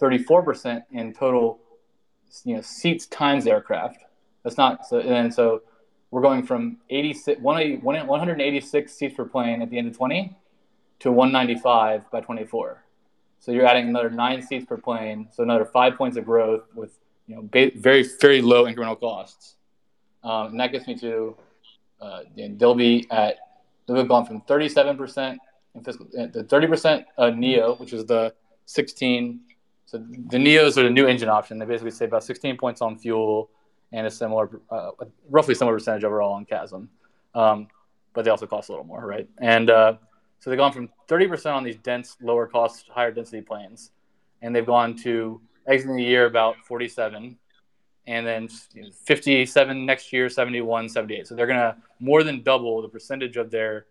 Speaker 2: 34% in total you know seats times aircraft. That's not so and so we're going from 86 186 seats per plane at the end of 20 to 195 by 24. So you're adding another nine seats per plane, so another five points of growth with you know ba- very very low incremental costs, um, and that gets me to uh, they'll be at they'll have gone from 37 percent in fiscal uh, the 30 percent uh, Neo, which is the 16 so the Neos are the new engine option. They basically save about 16 points on fuel and a similar, uh, roughly similar percentage overall on CASM, Um, but they also cost a little more, right? And uh, so they've gone from 30% on these dense, lower cost, higher density planes, and they've gone to exiting the year about 47, and then 57 next year, 71, 78. So they're going to more than double the percentage of their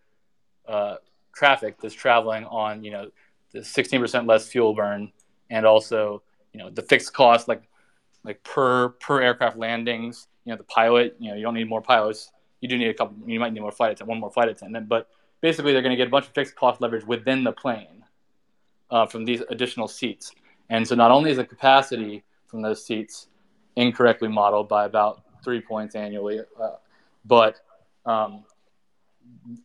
Speaker 2: uh, traffic that's traveling on, you know, the 16% less fuel burn and also you know the fixed cost like like per per aircraft landings. You know the pilot. You know you don't need more pilots. You do need a couple. You might need more flight attendant, one more flight attendant. But basically, they're going to get a bunch of fixed cost leverage within the plane uh, from these additional seats. And so not only is the capacity from those seats incorrectly modeled by about three points annually, uh, but um,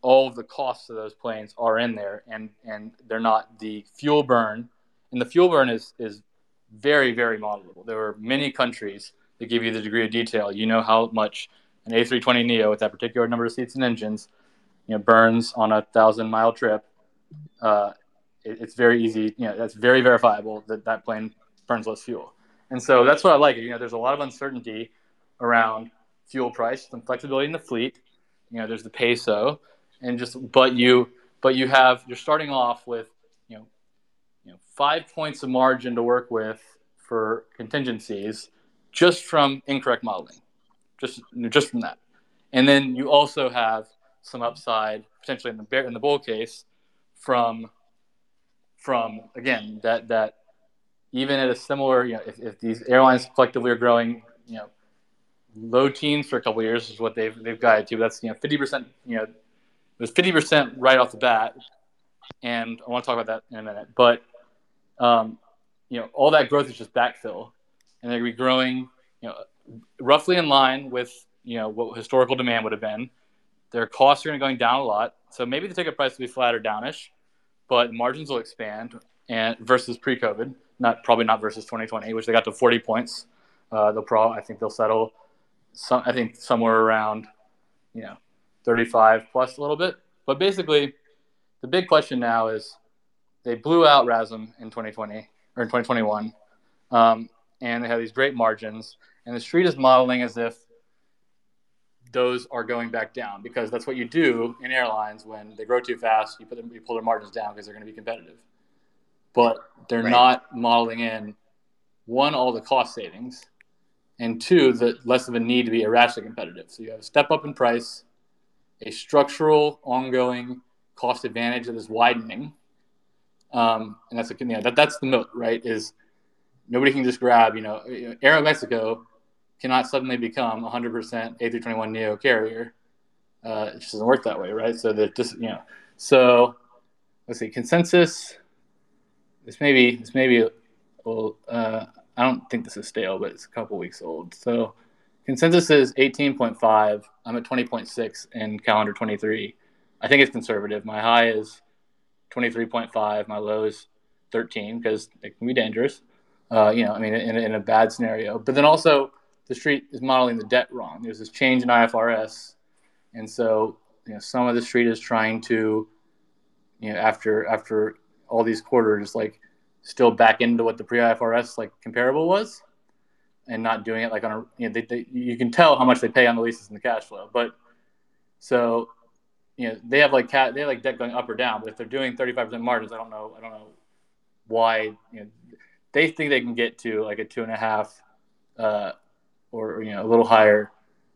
Speaker 2: all of the costs of those planes are in there, and and they're not the fuel burn and the fuel burn is is very very modelable. There are many countries that give you the degree of detail. You know how much an A320 neo with that particular number of seats and engines, you know, burns on a thousand mile trip. Uh, it, it's very easy. You know, that's very verifiable that that plane burns less fuel. And so that's what I like. You know, there's a lot of uncertainty around fuel price, some flexibility in the fleet. You know, there's the peso, and just but you but you have you're starting off with you know you know, five points of margin to work with for contingencies just from incorrect modeling, just just from that. And then you also have some upside potentially in the in the bull case from from again that that even at a similar you know if, if these airlines collectively are growing you know low teens for a couple years is what they've they've guided to. That's you know fifty percent you know it was fifty percent right off the bat, and I want to talk about that in a minute. But um, you know, all that growth is just backfill, and they're going to be growing, you know, roughly in line with you know what historical demand would have been. Their costs are going to going down a lot, so maybe the ticket price will be flat or downish, but margins will expand and versus pre-COVID, not probably not versus 2020, which they got to 40 points. Uh, they'll probably, I think they'll settle, some, I think somewhere around, you know, 35 plus a little bit. But basically, the big question now is they blew out RASM in 2020 or in 2021, um, and they have these great margins. And the street is modeling as if those are going back down because that's what you do in airlines when they grow too fast. You put them, you pull their margins down because they're going to be competitive. But they're right. not modeling in one all the cost savings, and two the less of a need to be irrationally competitive. So you have a step up in price, a structural ongoing cost advantage that is widening, um, and that's a, you know, that that's the moat, right? Is nobody can just grab you know Aeromexico cannot suddenly become 100% A321 Neo carrier. Uh, it just doesn't work that way, right? So that just you know, so let's see, consensus. This may be this may be well, uh, I don't think this is stale, but it's a couple weeks old. So consensus is 18.5. I'm at 20.6 in calendar 23. I think it's conservative. My high is 23.5. My low is 13 because it can be dangerous. Uh, you know, I mean, in, in a bad scenario. But then also, the street is modeling the debt wrong. There's this change in IFRS, and so you know some of the street is trying to, you know, after after all these quarters, like still back into what the pre-IFRS like comparable was, and not doing it like on a you know they, they, you can tell how much they pay on the leases and the cash flow, but so you know they have like cat they have like debt going up or down, but if they're doing 35% margins, I don't know I don't know why you know they think they can get to like a two and a half uh, or you know a little higher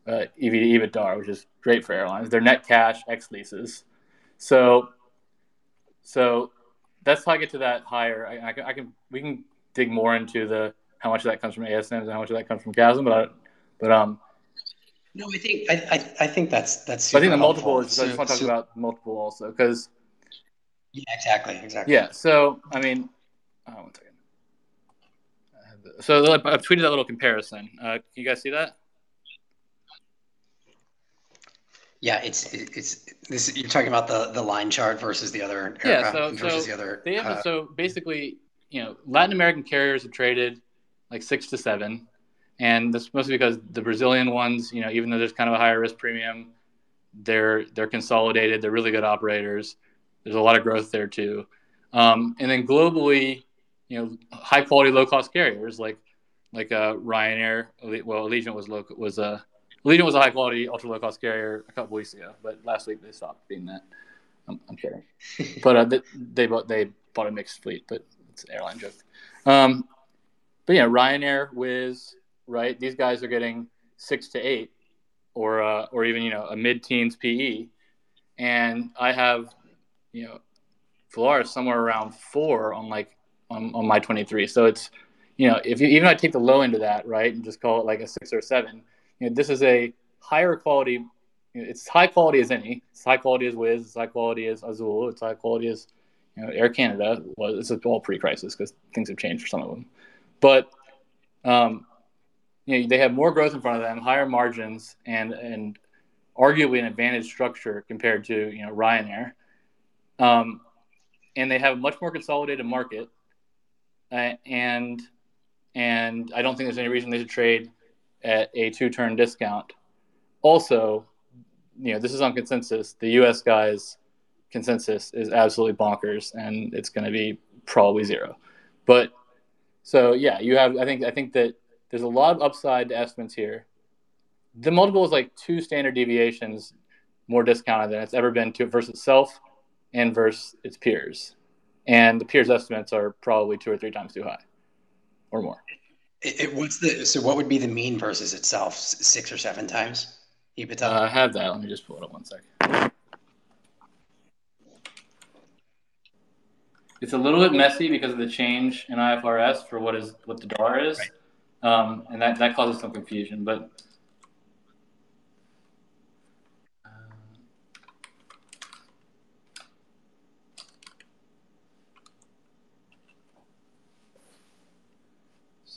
Speaker 2: uh, EV to EBITDA, which is great for airlines. They're net cash ex leases, so so that's how I get to that higher. I, I, can, I, can we can dig more into the how much of that comes from ASMs and how much of that comes from CASM, but I, but um.
Speaker 1: No, I think I, I, I think that's that's. I
Speaker 2: think the multiple is. So, I just want to talk so, about multiple also because.
Speaker 1: Yeah, exactly, exactly.
Speaker 2: Yeah, so I mean, oh, one second. So I've tweeted that little comparison. Uh, can you guys see that?
Speaker 1: Yeah, it's it's this. You're talking about the the line chart versus the other yeah. So versus
Speaker 2: so
Speaker 1: the other.
Speaker 2: They have uh, so basically, you know, Latin American carriers have traded like six to seven, and that's mostly because the Brazilian ones, you know, even though there's kind of a higher risk premium, they're they're consolidated. They're really good operators. There's a lot of growth there too, um, and then globally, you know high quality low cost carriers like like uh, Ryanair. Well, Allegiant was low was a uh, Allegiant was a high quality ultra low cost carrier a couple weeks ago, but last week they stopped being that. I'm, I'm kidding, but uh, they, they bought they bought a mixed fleet, but it's an airline joke. Um, but yeah, Ryanair, Wizz, right? These guys are getting six to eight, or uh, or even you know a mid teens PE, and I have you know Volaris somewhere around four on like on, on my 23. So it's, you know, if you, even I take the low end of that, right, and just call it like a six or seven, you know, this is a higher quality. You know, it's high quality as any. It's high quality as Wizz. It's high quality as Azul. It's high quality as you know, Air Canada. Well, this is all pre-crisis because things have changed for some of them. But um, you know, they have more growth in front of them, higher margins, and and arguably an advantage structure compared to you know Ryanair. Um, and they have a much more consolidated market uh, and and I don't think there's any reason they should trade at a two-turn discount. Also, you know, this is on consensus. The U.S. guys' consensus is absolutely bonkers, and it's going to be probably zero. But so yeah, you have. I think I think that there's a lot of upside to estimates here. The multiple is like two standard deviations more discounted than it's ever been to versus itself and versus its peers and the peers estimates are probably two or three times too high or more.
Speaker 1: It, it, what's the so what would be the mean versus itself? Six or seven times
Speaker 2: EBITDA? Uh, I have that. Let me just pull it up one second. It's a little bit messy because of the change in ifrs for what is what the dollar is. Right. um, and that, that causes some confusion but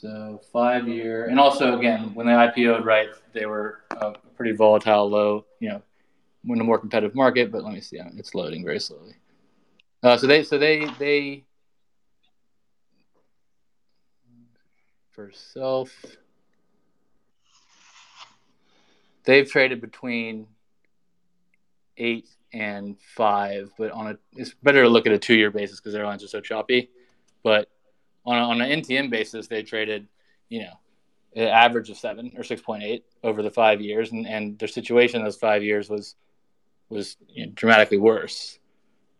Speaker 2: So five year, and also again, when they IPO'd, right, they were a pretty volatile low, you know, in a more competitive market. But let me see, it's loading very slowly. Uh, so they, so they, they, for self, they've traded between eight and five. But on a, it's better to look at a two-year basis because airlines are so choppy. But on a, on an NTM basis, they traded, you know, an average of seven or six point eight over the five years, and, and their situation those five years was was you know, dramatically worse.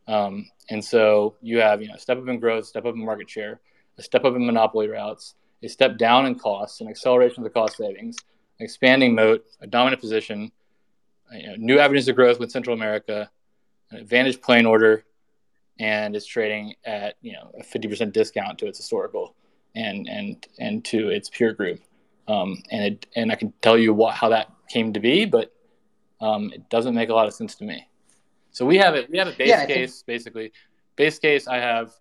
Speaker 2: Um, and so you have you know step up in growth, step up in market share, a step up in monopoly routes, a step down in costs, an acceleration of the cost savings, an expanding moat, a dominant position, you know, new avenues of growth with Central America, an advantage plane order, and it's trading at you know a 50% discount to its historical and and and to its peer group. Um, and it and I can tell you what how that came to be, but um, it doesn't make a lot of sense to me. So we have it. We have a base yeah, case think... basically. Base case I have,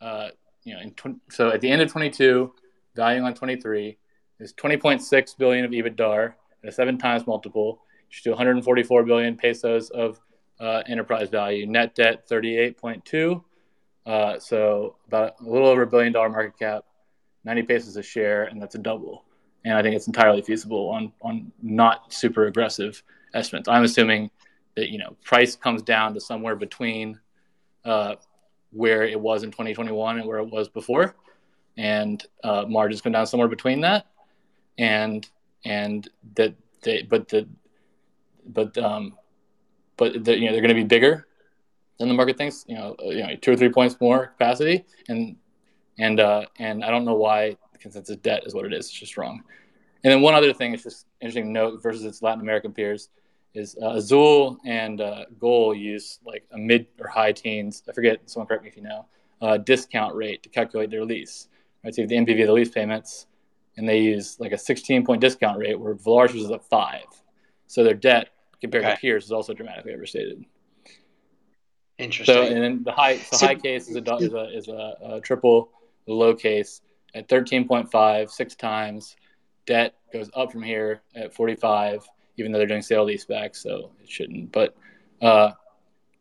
Speaker 2: uh, you know, in tw- so at the end of 22, valuing on 23 is 20.6 billion of EBITDA at a seven times multiple. You should do 144 billion pesos of uh, enterprise value. Net debt 38.2. Uh, so about a little over a billion dollar market cap, 90 pesos a share, and that's a double. And I think it's entirely feasible on on not super aggressive estimates. I'm assuming that you know price comes down to somewhere between uh, where it was in 2021 and where it was before, and uh, margins come down somewhere between that, and and that they but the but um but you know they're going to be bigger than the market thinks. You know, you know, two or three points more capacity, and and uh, and I don't know why the consensus debt is what it is. It's just wrong. And then one other thing, it's just interesting note versus its Latin American peers is uh, Azul and uh, GOL use like a mid or high teens. I forget. Someone correct me if you know. Uh, discount rate to calculate their lease. Right, so you have the NPV of the lease payments, and they use like a 16 point discount rate, where Volaris is at five. So their debt compared okay. to peers is also dramatically overstated.
Speaker 1: Interesting.
Speaker 2: So and then the high the so, high case is a is a is a, a triple. The low case at 13.5, six times. Debt goes up from here at 45 even though they're doing sale leasebacks, so it shouldn't. But uh,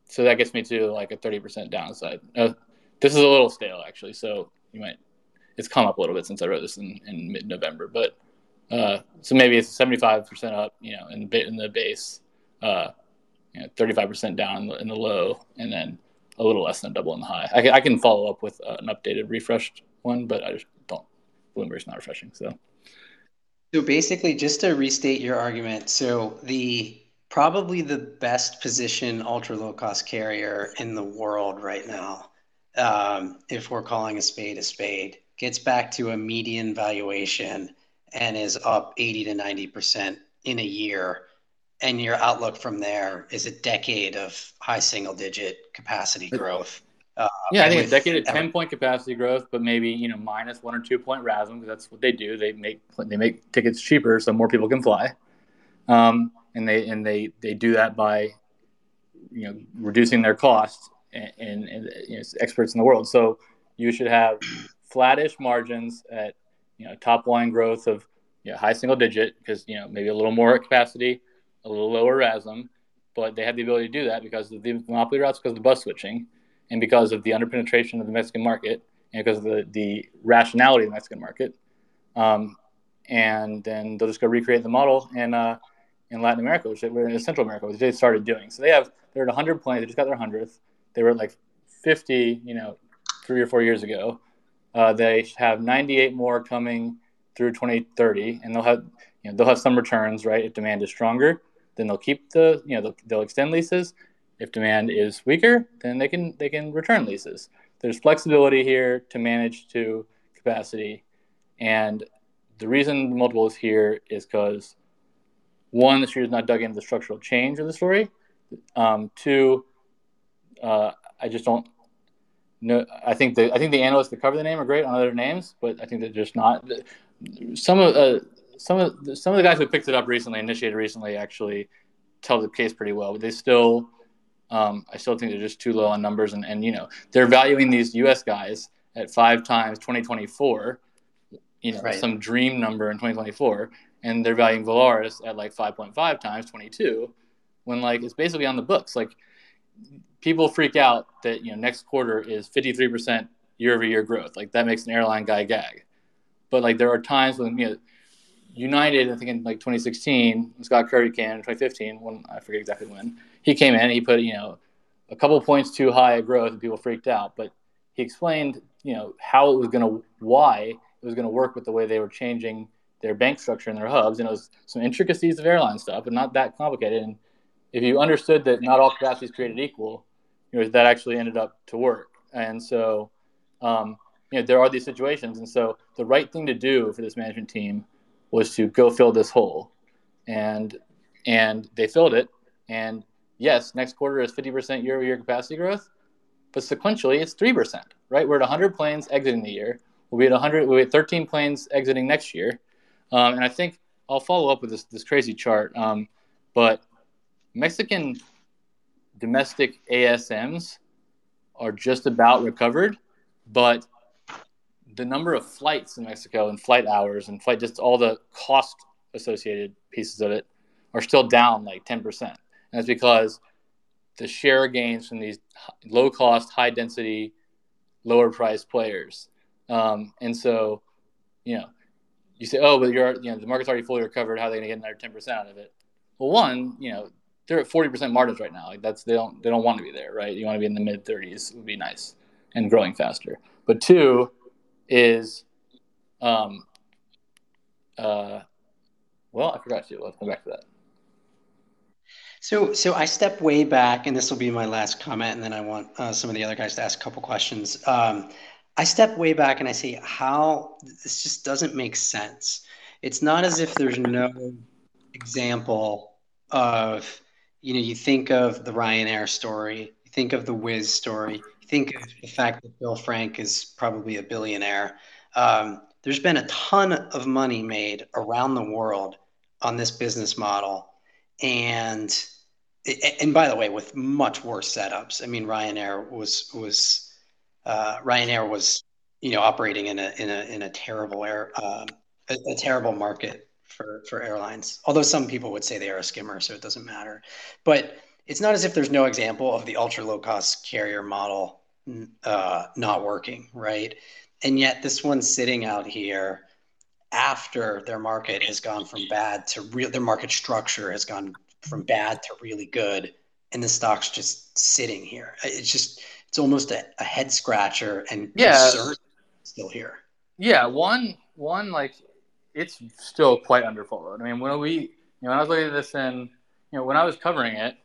Speaker 2: so that gets me to like a 30% downside. Uh, this is a little stale actually, so you might it's come up a little bit since I wrote this in, in mid November, but uh, so maybe it's 75% up, you know, in the in the base, uh, you know, 35% down in the, low, and then a little less than double in the high. I can, I can follow up with uh, an updated, refreshed one, but I just don't. Bloomberg's not refreshing, so.
Speaker 1: So basically, just to restate your argument, so the probably the best position ultra low cost carrier in the world right now, um, if we're calling a spade a spade, gets back to a median valuation and is up 80 to 90% in a year. And your outlook from there is a decade of high single digit capacity growth.
Speaker 2: Uh, yeah, I think a decade of ten point capacity growth, but maybe you know minus one or two point RASM because that's what they do. They make they make tickets cheaper so more people can fly, um, and they and they they do that by you know reducing their costs and, and, and you know, experts in the world. So you should have flattish margins at you know top line growth of you know, high single digit because you know maybe a little more capacity, a little lower RASM, but they had the ability to do that because of the monopoly routes because of the bus switching and because of the underpenetration of the Mexican market and because of the, the rationality of the Mexican market. Um, and then they'll just go recreate the model in, uh, in Latin America, which they were in Central America, which they started doing. So they have, they're at 100 planes. They just got their 100th. They were at like 50, you know, three or four years ago. Uh, they have 98 more coming through 2030, and they'll have, you know, they'll have some returns, right? If demand is stronger, then they'll keep the, you know, they'll, they'll extend leases, if demand is weaker, then they can they can return leases. There's flexibility here to manage to capacity, and the reason the multiple is here is because one, the street is not dug into the structural change of the story. Um, two, uh, I just don't know. I think the I think the analysts that cover the name are great on other names, but I think they're just not. Some of uh, some of the, some of the guys who picked it up recently, initiated recently, actually tell the case pretty well. But they still um, I still think they're just too low on numbers, and, and you know they're valuing these U.S. guys at five times 2024, you know, right. some dream number in 2024, and they're valuing Volaris at like 5.5 times 22, when like it's basically on the books. Like people freak out that you know next quarter is 53% year over year growth. Like that makes an airline guy gag, but like there are times when you know United, I think in like 2016, Scott Kirby came in 2015, when I forget exactly when he came in. He put you know a couple points too high growth, and people freaked out. But he explained you know how it was going to why it was going to work with the way they were changing their bank structure and their hubs, and it was some intricacies of airline stuff, but not that complicated. And if you understood that not all capacity is created equal, you know that actually ended up to work. And so, um, you know, there are these situations, and so the right thing to do for this management team was to go fill this hole, and and they filled it. And yes, next quarter is 50% year-over-year capacity growth, but sequentially it's three percent. Right, we're at 100 planes exiting the year. We'll be at 100. We'll be at 13 planes exiting next year, um, and I think I'll follow up with this this crazy chart. Um, but Mexican domestic ASMs are just about recovered, but the number of flights in Mexico and flight hours and flight just all the cost associated pieces of it are still down like 10%. And that's because the share gains from these low cost, high density, lower price players. Um, and so, you know, you say, oh, but you're, you know, the market's already fully recovered. How are they going to get another 10% out of it? Well, one, you know, they're at 40% margins right now. Like that's, they don't, they don't want to be there, right? You want to be in the mid 30s would be nice and growing faster. But two, is, um, uh, well, I forgot to. Let's come back to that.
Speaker 1: So, so I step way back, and this will be my last comment, and then I want uh, some of the other guys to ask a couple questions. Um, I step way back and I say, how this just doesn't make sense. It's not as if there's no example of, you know, you think of the Ryanair story, you think of the Wizz story, think of the fact that Bill Franke is probably a billionaire. Um, there's been a ton of money made around the world on this business model, and and by the way, with much worse setups. I mean, Ryanair was was uh, Ryanair was you know operating in a in a in a terrible air uh, a, a terrible market for for airlines. Although some people would say they are a skimmer, so it doesn't matter. But it's not as if there's no example of the ultra low cost carrier model uh, not working, right? And yet this one's sitting out here after their market has gone from bad to real, their market structure has gone from bad to really good, and the stock's just sitting here. It's just, it's almost a, a head scratcher and
Speaker 2: yeah,
Speaker 1: still here.
Speaker 2: Yeah, one, one like it's still quite underfollowed. I mean, when we, you know, when I was looking at this and you know, when I was covering it,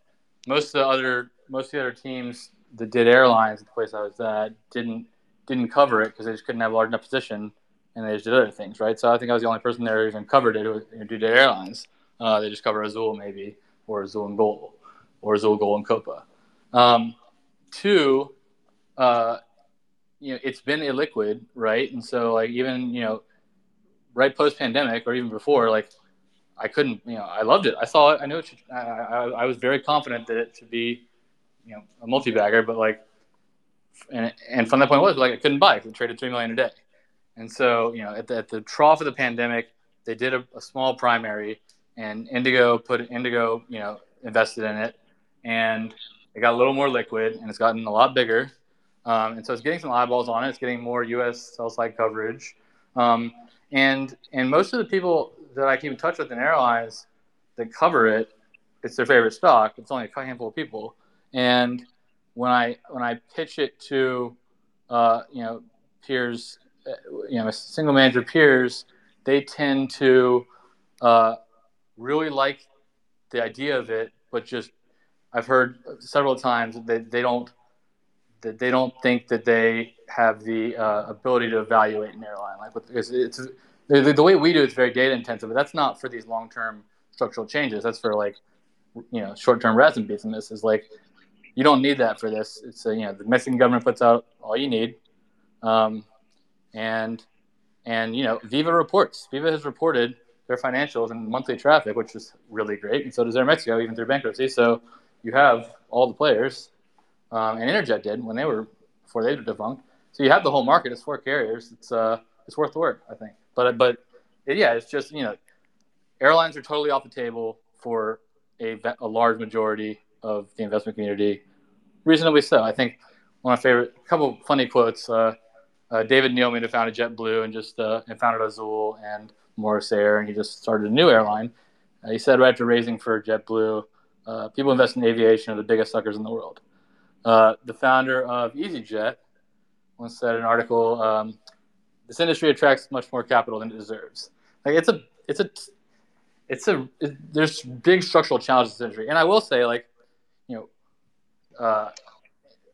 Speaker 2: most of the other most of the other teams that did airlines the place I was at didn't didn't cover it because they just couldn't have a large enough position, and they just did other things, right? So I think I was the only person there who even covered it who, who did airlines. Uh, they just cover Azul maybe, or Azul and Gol, or Azul Gol and Copa. Um, two, uh, you know, it's been illiquid, right? And so like even you know, right post pandemic or even before, like I couldn't, you know, I loved it. I saw it. I knew it should, I, I, I was very confident that it should be, you know, a multi-bagger, but like, and, and from that point was like, I couldn't buy it traded 3 million a day. And so, you know, at the, at the trough of the pandemic, they did a, a small primary and Indigo put Indigo, you know, invested in it and it got a little more liquid and it's gotten a lot bigger. Um, and so it's getting some eyeballs on it. It's getting more U.S. sell side coverage. Um, and and most of the people that I keep in touch with in airlines that cover it, it's their favorite stock. It's only a handful of people, and when I when I pitch it to, uh, you know, peers, uh, you know, single manager peers, they tend to uh, really like the idea of it, but just I've heard several times that they, don't that they don't think that they have the uh, ability to evaluate an airline like because it's the, the way we do it's very data intensive, but that's not for these long term structural changes. That's for like you know short term RASM this is like you don't need that for this. It's a, you know the Mexican government puts out all you need, um, and and you know Viva reports. Viva has reported their financials and monthly traffic, which is really great, and so does Aeromexico, even through bankruptcy. So you have all the players, um, and Interjet did when they were before they were defunct. So you have the whole market. It's four carriers. It's uh it's worth the work, I think. But but yeah, it's just you know, airlines are totally off the table for a, a large majority of the investment community, reasonably so. I think one of my favorite, a couple funny quotes. Uh, uh, David Neeleman, who founded JetBlue and just uh, and founded Azul, and Morris Air, and he just started a new airline. Uh, he said right after raising for JetBlue, uh, people invest in aviation are the biggest suckers in the world. Uh, the founder of EasyJet once said in an article, um, "This industry attracts much more capital than it deserves." Like it's a, it's a, it's a. It, there's big structural challenges in this industry, and I will say, like, uh,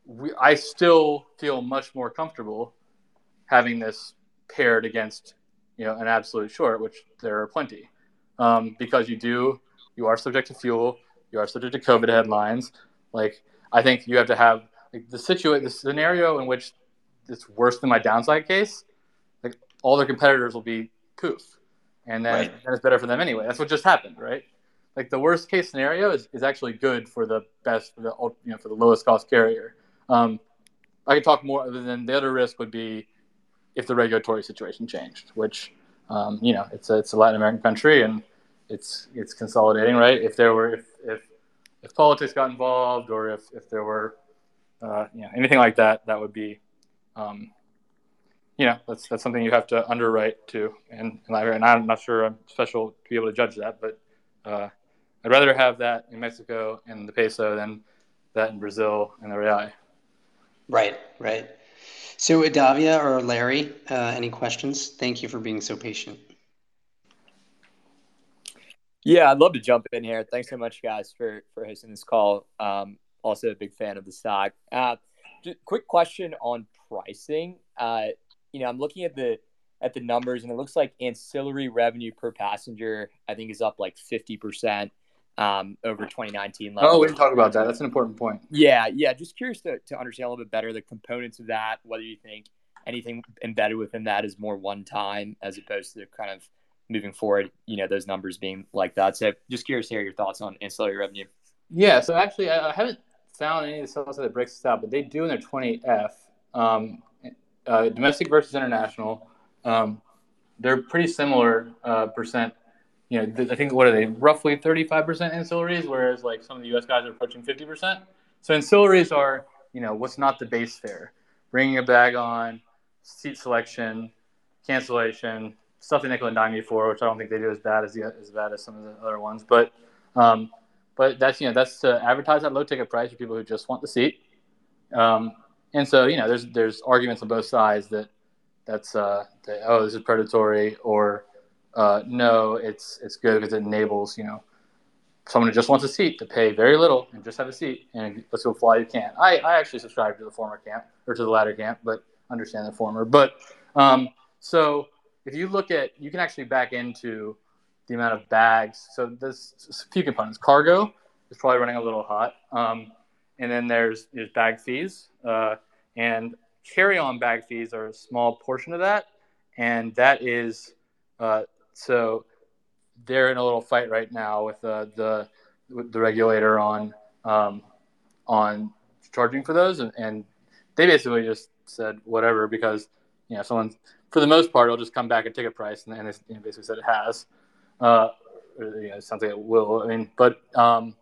Speaker 2: we, I still feel much more comfortable having this paired against, you know, an absolute short, which there are plenty, um, because you do, you are subject to fuel, you are subject to COVID headlines. Like, I think you have to have like, the situation, the scenario in which it's worse than my downside case. Like, all their competitors will be poof, and then, right. then it's better for them anyway. That's what just happened, right? Like the worst case scenario is, is actually good for the best for the you know for the lowest cost carrier. Um, I could talk more. Than the other risk would be if the regulatory situation changed, which um, you know it's a, it's a Latin American country and it's it's consolidating, right? If there were if if, if politics got involved or if if there were uh, you know anything like that, that would be um, you know that's that's something you have to underwrite to, and and I'm not sure I'm special to be able to judge that, but uh, I'd rather have that in Mexico and the peso than that in Brazil and the real.
Speaker 1: Right, right. So, Adavia or Larry, uh, any questions? Thank you for being so patient.
Speaker 3: Yeah, I'd love to jump in here. Thanks so much, guys, for for hosting this call. Um, also, a big fan of the stock. Uh, quick question on pricing. Uh, you know, I'm looking at the at the numbers, and it looks like ancillary revenue per passenger, I think, is up like 50 percent um, over 2019 levels.
Speaker 2: Oh, we didn't talk about that. That's an important point.
Speaker 3: Yeah, yeah. Just curious to, to understand a little bit better the components of that, whether you think anything embedded within that is more one time as opposed to kind of moving forward, you know, those numbers being like that. So just curious to hear your thoughts on ancillary revenue.
Speaker 2: Yeah, so actually, I haven't found any of the stuff that breaks this out, but they do in their 20F, um, uh, domestic versus international. Um, they're pretty similar uh, percent you know, I think what are they roughly 35% ancillaries, whereas like some of the U.S. guys are approaching 50%. So ancillaries are, you know, what's not the base fare, bringing a bag on, seat selection, cancellation, stuff they nickel and dime you for, which I don't think they do as bad as the, as bad as some of the other ones. But um, but that's you know that's to advertise that low ticket price for people who just want the seat. Um, and so you know there's there's arguments on both sides that that's uh, that, oh this is predatory or uh, no, it's it's good because it enables you know someone who just wants a seat to pay very little and just have a seat and let's go fly you can. I, I actually subscribe to the former camp or to the latter camp, but understand the former. But um, so if you look at you can actually back into the amount of bags. So there's a few components. Cargo is probably running a little hot, um, and then there's there's bag fees uh, and carry-on bag fees are a small portion of that, and that is uh, so they're in a little fight right now with uh, the with the regulator on um, on charging for those, and, and, they basically just said whatever because you know someone for the most part it'll just come back at ticket price, and, and they you know, basically said it has. Uh, you know, it sounds like it will. I mean, but um,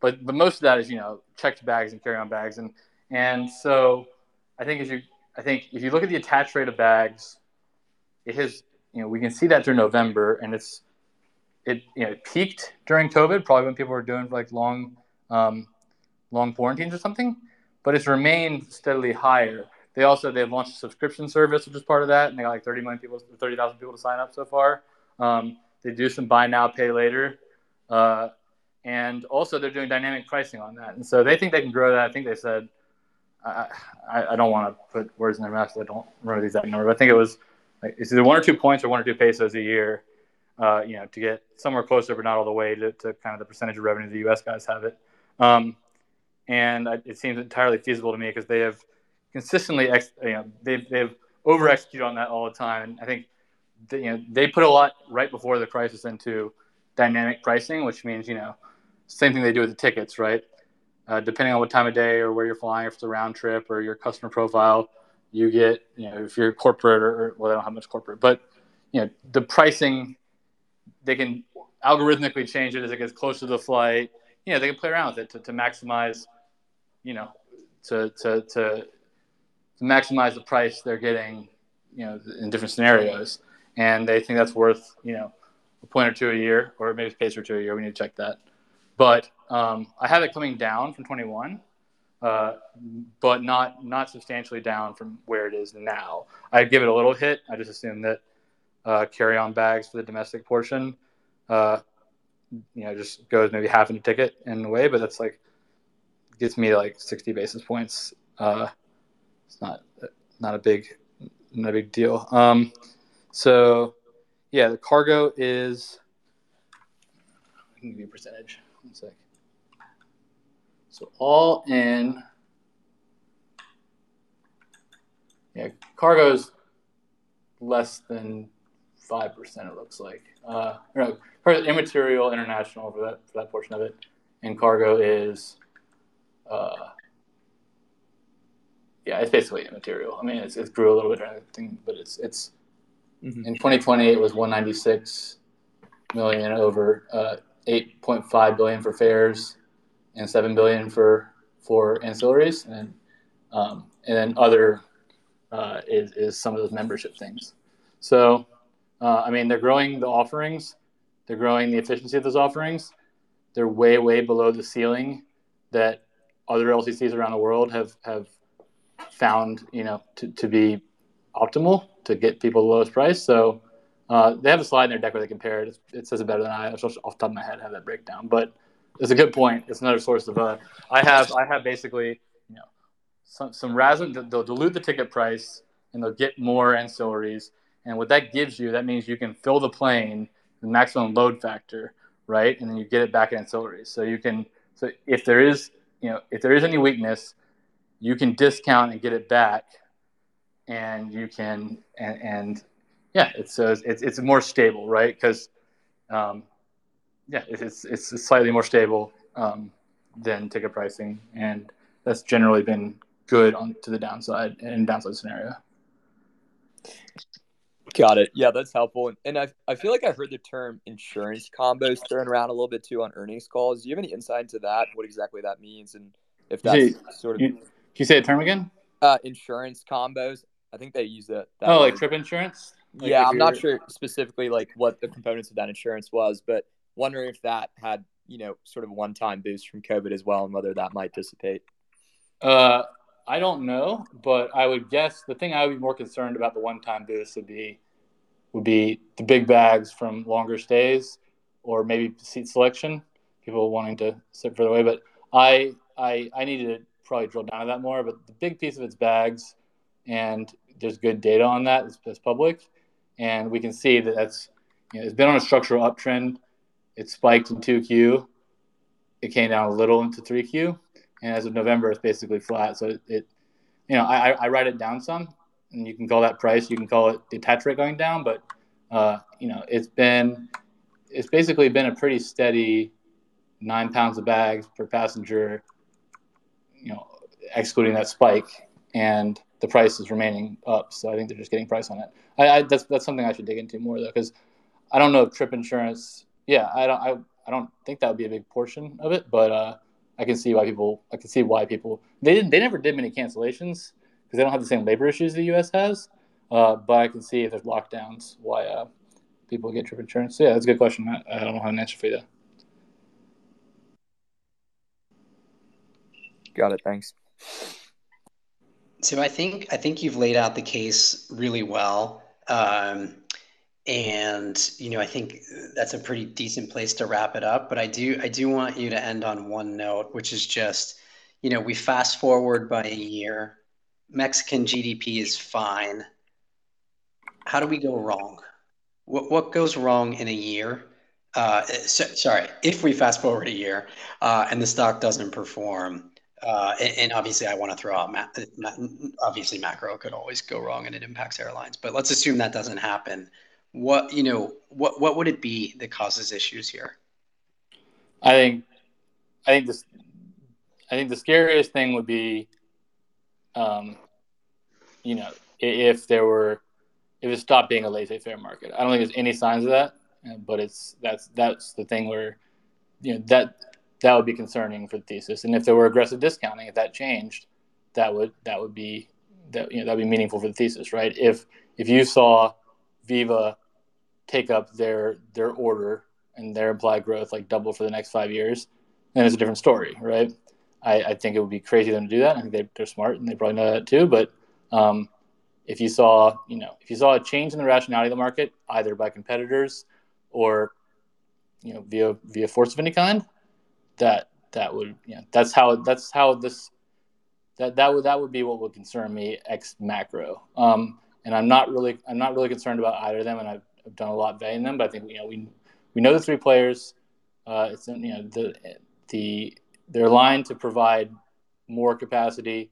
Speaker 2: but but most of that is you know checked bags and carry-on bags, and and so I think as you I think if you look at the attach rate of bags, it has you know, we can see that through November, and it's it you know it peaked during COVID, probably when people were doing like long um, long quarantines or something, but it's remained steadily higher. They also they've launched a subscription service, which is part of that, and they got like 30 million people, 30,000 people to sign up so far. Um, they do some buy now, pay later, uh, and also they're doing dynamic pricing on that, and so they think they can grow that. I think they said. I, I, I don't want to put words in their mouth. I don't remember the exact number, but I think it was it's either one or two points or one or two pesos a year, uh, you know, to get somewhere closer, but not all the way to, to kind of the percentage of revenue the U.S. guys have it. Um, and I, it seems entirely feasible to me because they have consistently, ex, you know, they've, they've over executed on that all the time. And I think, they, you know, they put a lot right before the crisis into dynamic pricing, which means, you know, same thing they do with the tickets, right? Uh, depending on what time of day or where you're flying, if it's a round trip or your customer profile, you get, you know, if you're corporate or, well, they don't have much corporate, but, you know, the pricing, they can algorithmically change it as it gets closer to the flight. You know, they can play around with it to, to maximize, you know, to, to, to, to maximize the price they're getting, you know, in different scenarios. and they think that's worth you know a point or two a year, or maybe a pace or two a year. We need to check that. But um, I have it coming down from 21, but not not substantially down from where it is now. I'd give it a little hit. I just assume that uh, carry-on bags for the domestic portion, uh, you know, just goes maybe half in a ticket in a way, but that's like gets me like 60 basis points. Uh, it's not not a big not a big deal. Um, so yeah, the cargo is. I can give you a percentage. One sec. So all in. Yeah, cargo's less than five percent. It looks like. Uh, no, immaterial international for that for that portion of it, and cargo is. Uh, yeah, it's basically immaterial. I mean, it's, it grew a little bit or anything, but it's it's mm-hmm. in 2020 it was 196 million over uh, 8.5 billion for fares and 7 billion for for ancillaries, and um, and then other uh, is is some of those membership things. So, uh, I mean, they're growing the offerings, they're growing the efficiency of those offerings. They're way way below the ceiling that other LCCs around the world have have found you know to, to be optimal to get people the lowest price. So uh, they have a slide in their deck where they compare it. it says it better than I. Off the top of my head, have that breakdown. But it's a good point. It's another source of. Uh, I have I have basically you know some some RASM. They'll dilute the ticket price and they'll get more ancillaries. And what that gives you, that means you can fill the plane the maximum load factor, right? And then you get it back in ancillaries. So you can so if there is you know if there is any weakness, you can discount and get it back, and you can and, and yeah, it's uh, it's it's more stable, right? Because um, yeah, it's it's slightly more stable um, than ticket pricing, and that's generally been good on to the downside in downside scenario.
Speaker 3: Got it. Yeah, that's helpful. And I, I feel like I've heard the term insurance combos thrown around a little bit too on earnings calls. Do you have any insight into that? What exactly that means, and if that's
Speaker 2: you,
Speaker 3: sort of
Speaker 2: you, can you say the term again?
Speaker 3: Uh, insurance combos. I think they use that. that
Speaker 2: oh, word. like trip insurance.
Speaker 3: Like yeah, I'm not sure specifically like what the components of that insurance was, but wondering if that had you know sort of a one time boost from COVID as well, and whether that might dissipate.
Speaker 2: Uh, I don't know, but I would guess the thing I would be more concerned about the one time boost would be would be the big bags from longer stays, or maybe seat selection. People wanting to sit further away, but I I I need to probably drill down to that more. But the big piece of its bags, and there's good data on that. It's, it's public, and we can see that that's you know, it's been on a structural uptrend. It spiked in 2Q. It came down a little into 3Q, and as of November, it's basically flat. So it, it you know, I, I write it down some, and you can call that price. You can call it the attach rate going down, but uh, you know, it's been it's basically been a pretty steady nine pounds of bags per passenger. You know, excluding that spike, and the price is remaining up. So I think they're just getting price on it. I, I that's that's something I should dig into more though, because I don't know if trip insurance. Yeah, I don't I, I don't think that would be a big portion of it, but uh, I can see why people I can see why people they didn't they never did many cancellations because they don't have the same labor issues the U.S. has. Uh, but I can see if there's lockdowns why uh, people get trip insurance. So yeah, that's a good question. I, I don't know how to answer for you.
Speaker 3: Got it. Thanks.
Speaker 1: So I think I think you've laid out the case really well, um, and you know I think that's a pretty decent place to wrap it up. But I do I do want you to end on one note, which is just you know we fast forward by a year, Mexican GDP is fine. How do we go wrong? What what goes wrong in a year? Uh, so, sorry, if we fast forward a year uh, and the stock doesn't perform, uh, and, and, obviously, I want to throw out, ma- ma- obviously, macro could always go wrong and it impacts airlines. But let's assume that doesn't happen. What you know, what what would it be that causes issues here?
Speaker 2: I think, I think this, I think the scariest thing would be, um, you know, if there were, if it stopped being a laissez-faire market. I don't think there's any signs of that, but it's that's that's the thing where, you know, that that would be concerning for the thesis. And if there were aggressive discounting, if that changed, that would that would be that you know that would be meaningful for the thesis, right? If if you saw Viva take up their their order and their implied growth like double for the next five years, then it's a different story, right? I, I think it would be crazy them to do that. I think they, they're smart and they probably know that too. But um, if you saw, you know, if you saw a change in the rationality of the market, either by competitors or, you know, via via force of any kind, that that would, you know, that's how that's how this that that would that would be what would concern me ex macro. Um, and I'm not really I'm not really concerned about either of them, and I've, I've done a lot vetting them. But I think you know we we know the three players. Uh, it's you know the the they're aligned to provide more capacity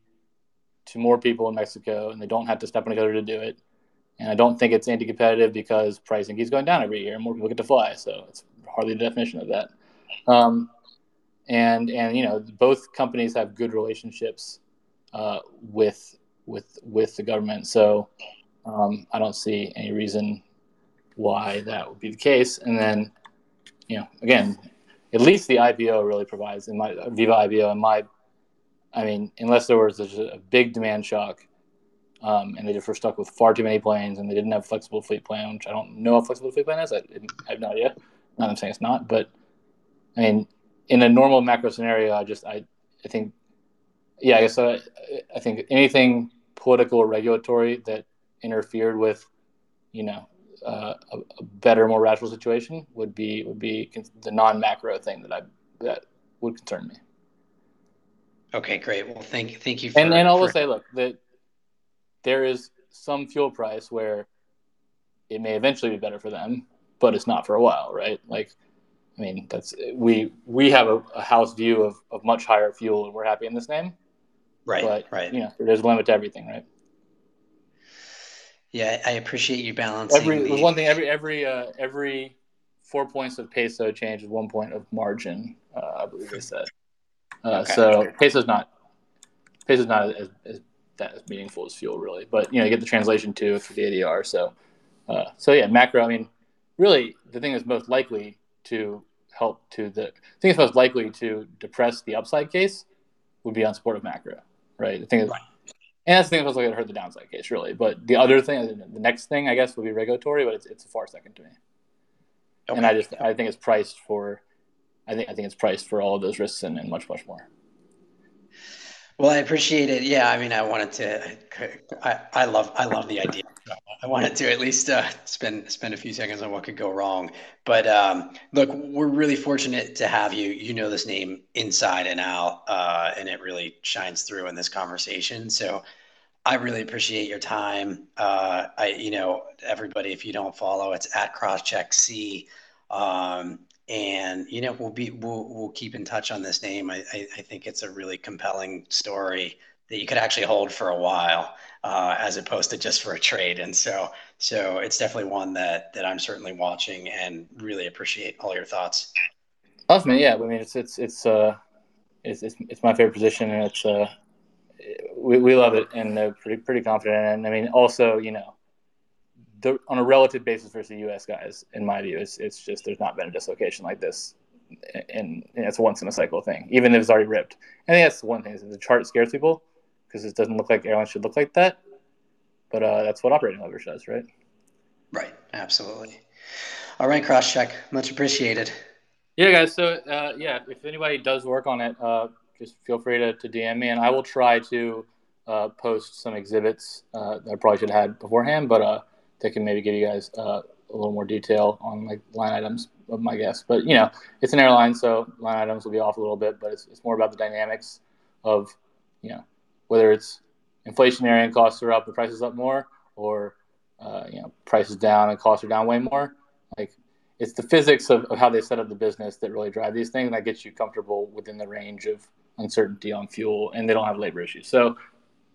Speaker 2: to more people in Mexico, and they don't have to step on each other to do it. And I don't think it's anti-competitive because pricing keeps going down every year, and more people get to fly. So it's hardly the definition of that. Um, and and you know both companies have good relationships uh, with with with the government. So um, I don't see any reason why that would be the case. And then, you know, again, at least the IPO really provides in my Viva IPO in my, I mean, unless there was a, big demand shock, um, and they just were stuck with far too many planes, and they didn't have flexible fleet plan, which I don't know what flexible fleet plan is. I, I have no idea. Not I'm saying it's not, but I mean, in a normal macro scenario, I just I I think, yeah, I guess I, I think anything political or regulatory that interfered with, you know, uh, a, a, better, more rational situation would be would be the non-macro thing that I that would concern me.
Speaker 1: Okay, great. Well, thank thank you. For,
Speaker 2: and and I will for... say, look, that there is some fuel price where it may eventually be better for them, but it's not for a while, right? Like, I mean, that's we we have a, a house view of, of much higher fuel, and we're happy in this name.
Speaker 1: Right.
Speaker 2: But
Speaker 1: right.
Speaker 2: You know, there's a limit to everything, right?
Speaker 1: Yeah, I appreciate you balancing.
Speaker 2: Every the... one thing. Every every uh, every four points of peso change is one point of margin. Uh, I believe they said. Uh, okay. So peso's not peso's not as, as that as meaningful as fuel really, but you know you get the translation too for the ADR. So uh, so yeah, macro. I mean, really, the thing that's most likely to help to the thing that's most likely to depress the upside case would be on support of macro, right? The thing is, right. And that's the thing that was like hurt the downside case, really. But the other thing, the next thing, I guess, would be regulatory, but it's, it's a far second to me. Okay. And I just I think it's priced for, I think I think it's priced for all of those risks and, and much much more.
Speaker 1: Well, I appreciate it. Yeah, I mean, I wanted to. I, I love I love the idea. I wanted to at least uh, spend spend a few seconds on what could go wrong. But um, look, we're really fortunate to have you. You know this name inside and out, uh, and it really shines through in this conversation. So I really appreciate your time. Uh, I, you know, everybody, if you don't follow, it's at crosscheck C. Um, and you know, we'll be we'll we'll keep in touch on this name. I, I, I think it's a really compelling story that you could actually hold for a while, uh, as opposed to just for a trade. And so so it's definitely one that that I'm certainly watching and really appreciate all your thoughts.
Speaker 2: Awesome, yeah. I mean, it's it's it's uh, it's it's, it's my favorite position, and it's uh we, we love it and they're pretty pretty confident. And I mean, also, you know, the, on a relative basis versus the U.S. guys, in my view, it's it's just there's not been a dislocation like this, and, and it's a once in a cycle thing, even if it's already ripped. I think that's one thing is the chart scares people because it doesn't look like airlines should look like that, but uh, that's what operating leverage does, right?
Speaker 1: Right. Absolutely. All right, Crosscheck. Much appreciated.
Speaker 2: Yeah, guys. So uh, yeah, if anybody does work on it, uh, just feel free to, to DM me, and I will try to uh, post some exhibits uh, that I probably should have had beforehand, but uh, they can maybe give you guys uh, a little more detail on like line items of my guess. But you know, it's an airline, so line items will be off a little bit, but it's, it's more about the dynamics of you know whether it's inflationary and costs are up, the prices up more, or uh, you know prices down and costs are down way more. Like it's the physics of, of how they set up the business that really drive these things, and that gets you comfortable within the range of uncertainty on fuel, and they don't have labor issues. So,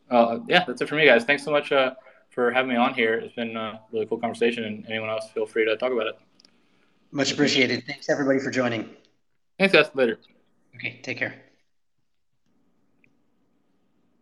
Speaker 2: uh, yeah, that's it for me, guys. Thanks so much uh, for having me on here. It's been a really cool conversation, and anyone else, feel free to talk about it.
Speaker 1: Much appreciated. Thanks everybody for joining.
Speaker 2: Thanks, guys. Later.
Speaker 1: Okay, take care.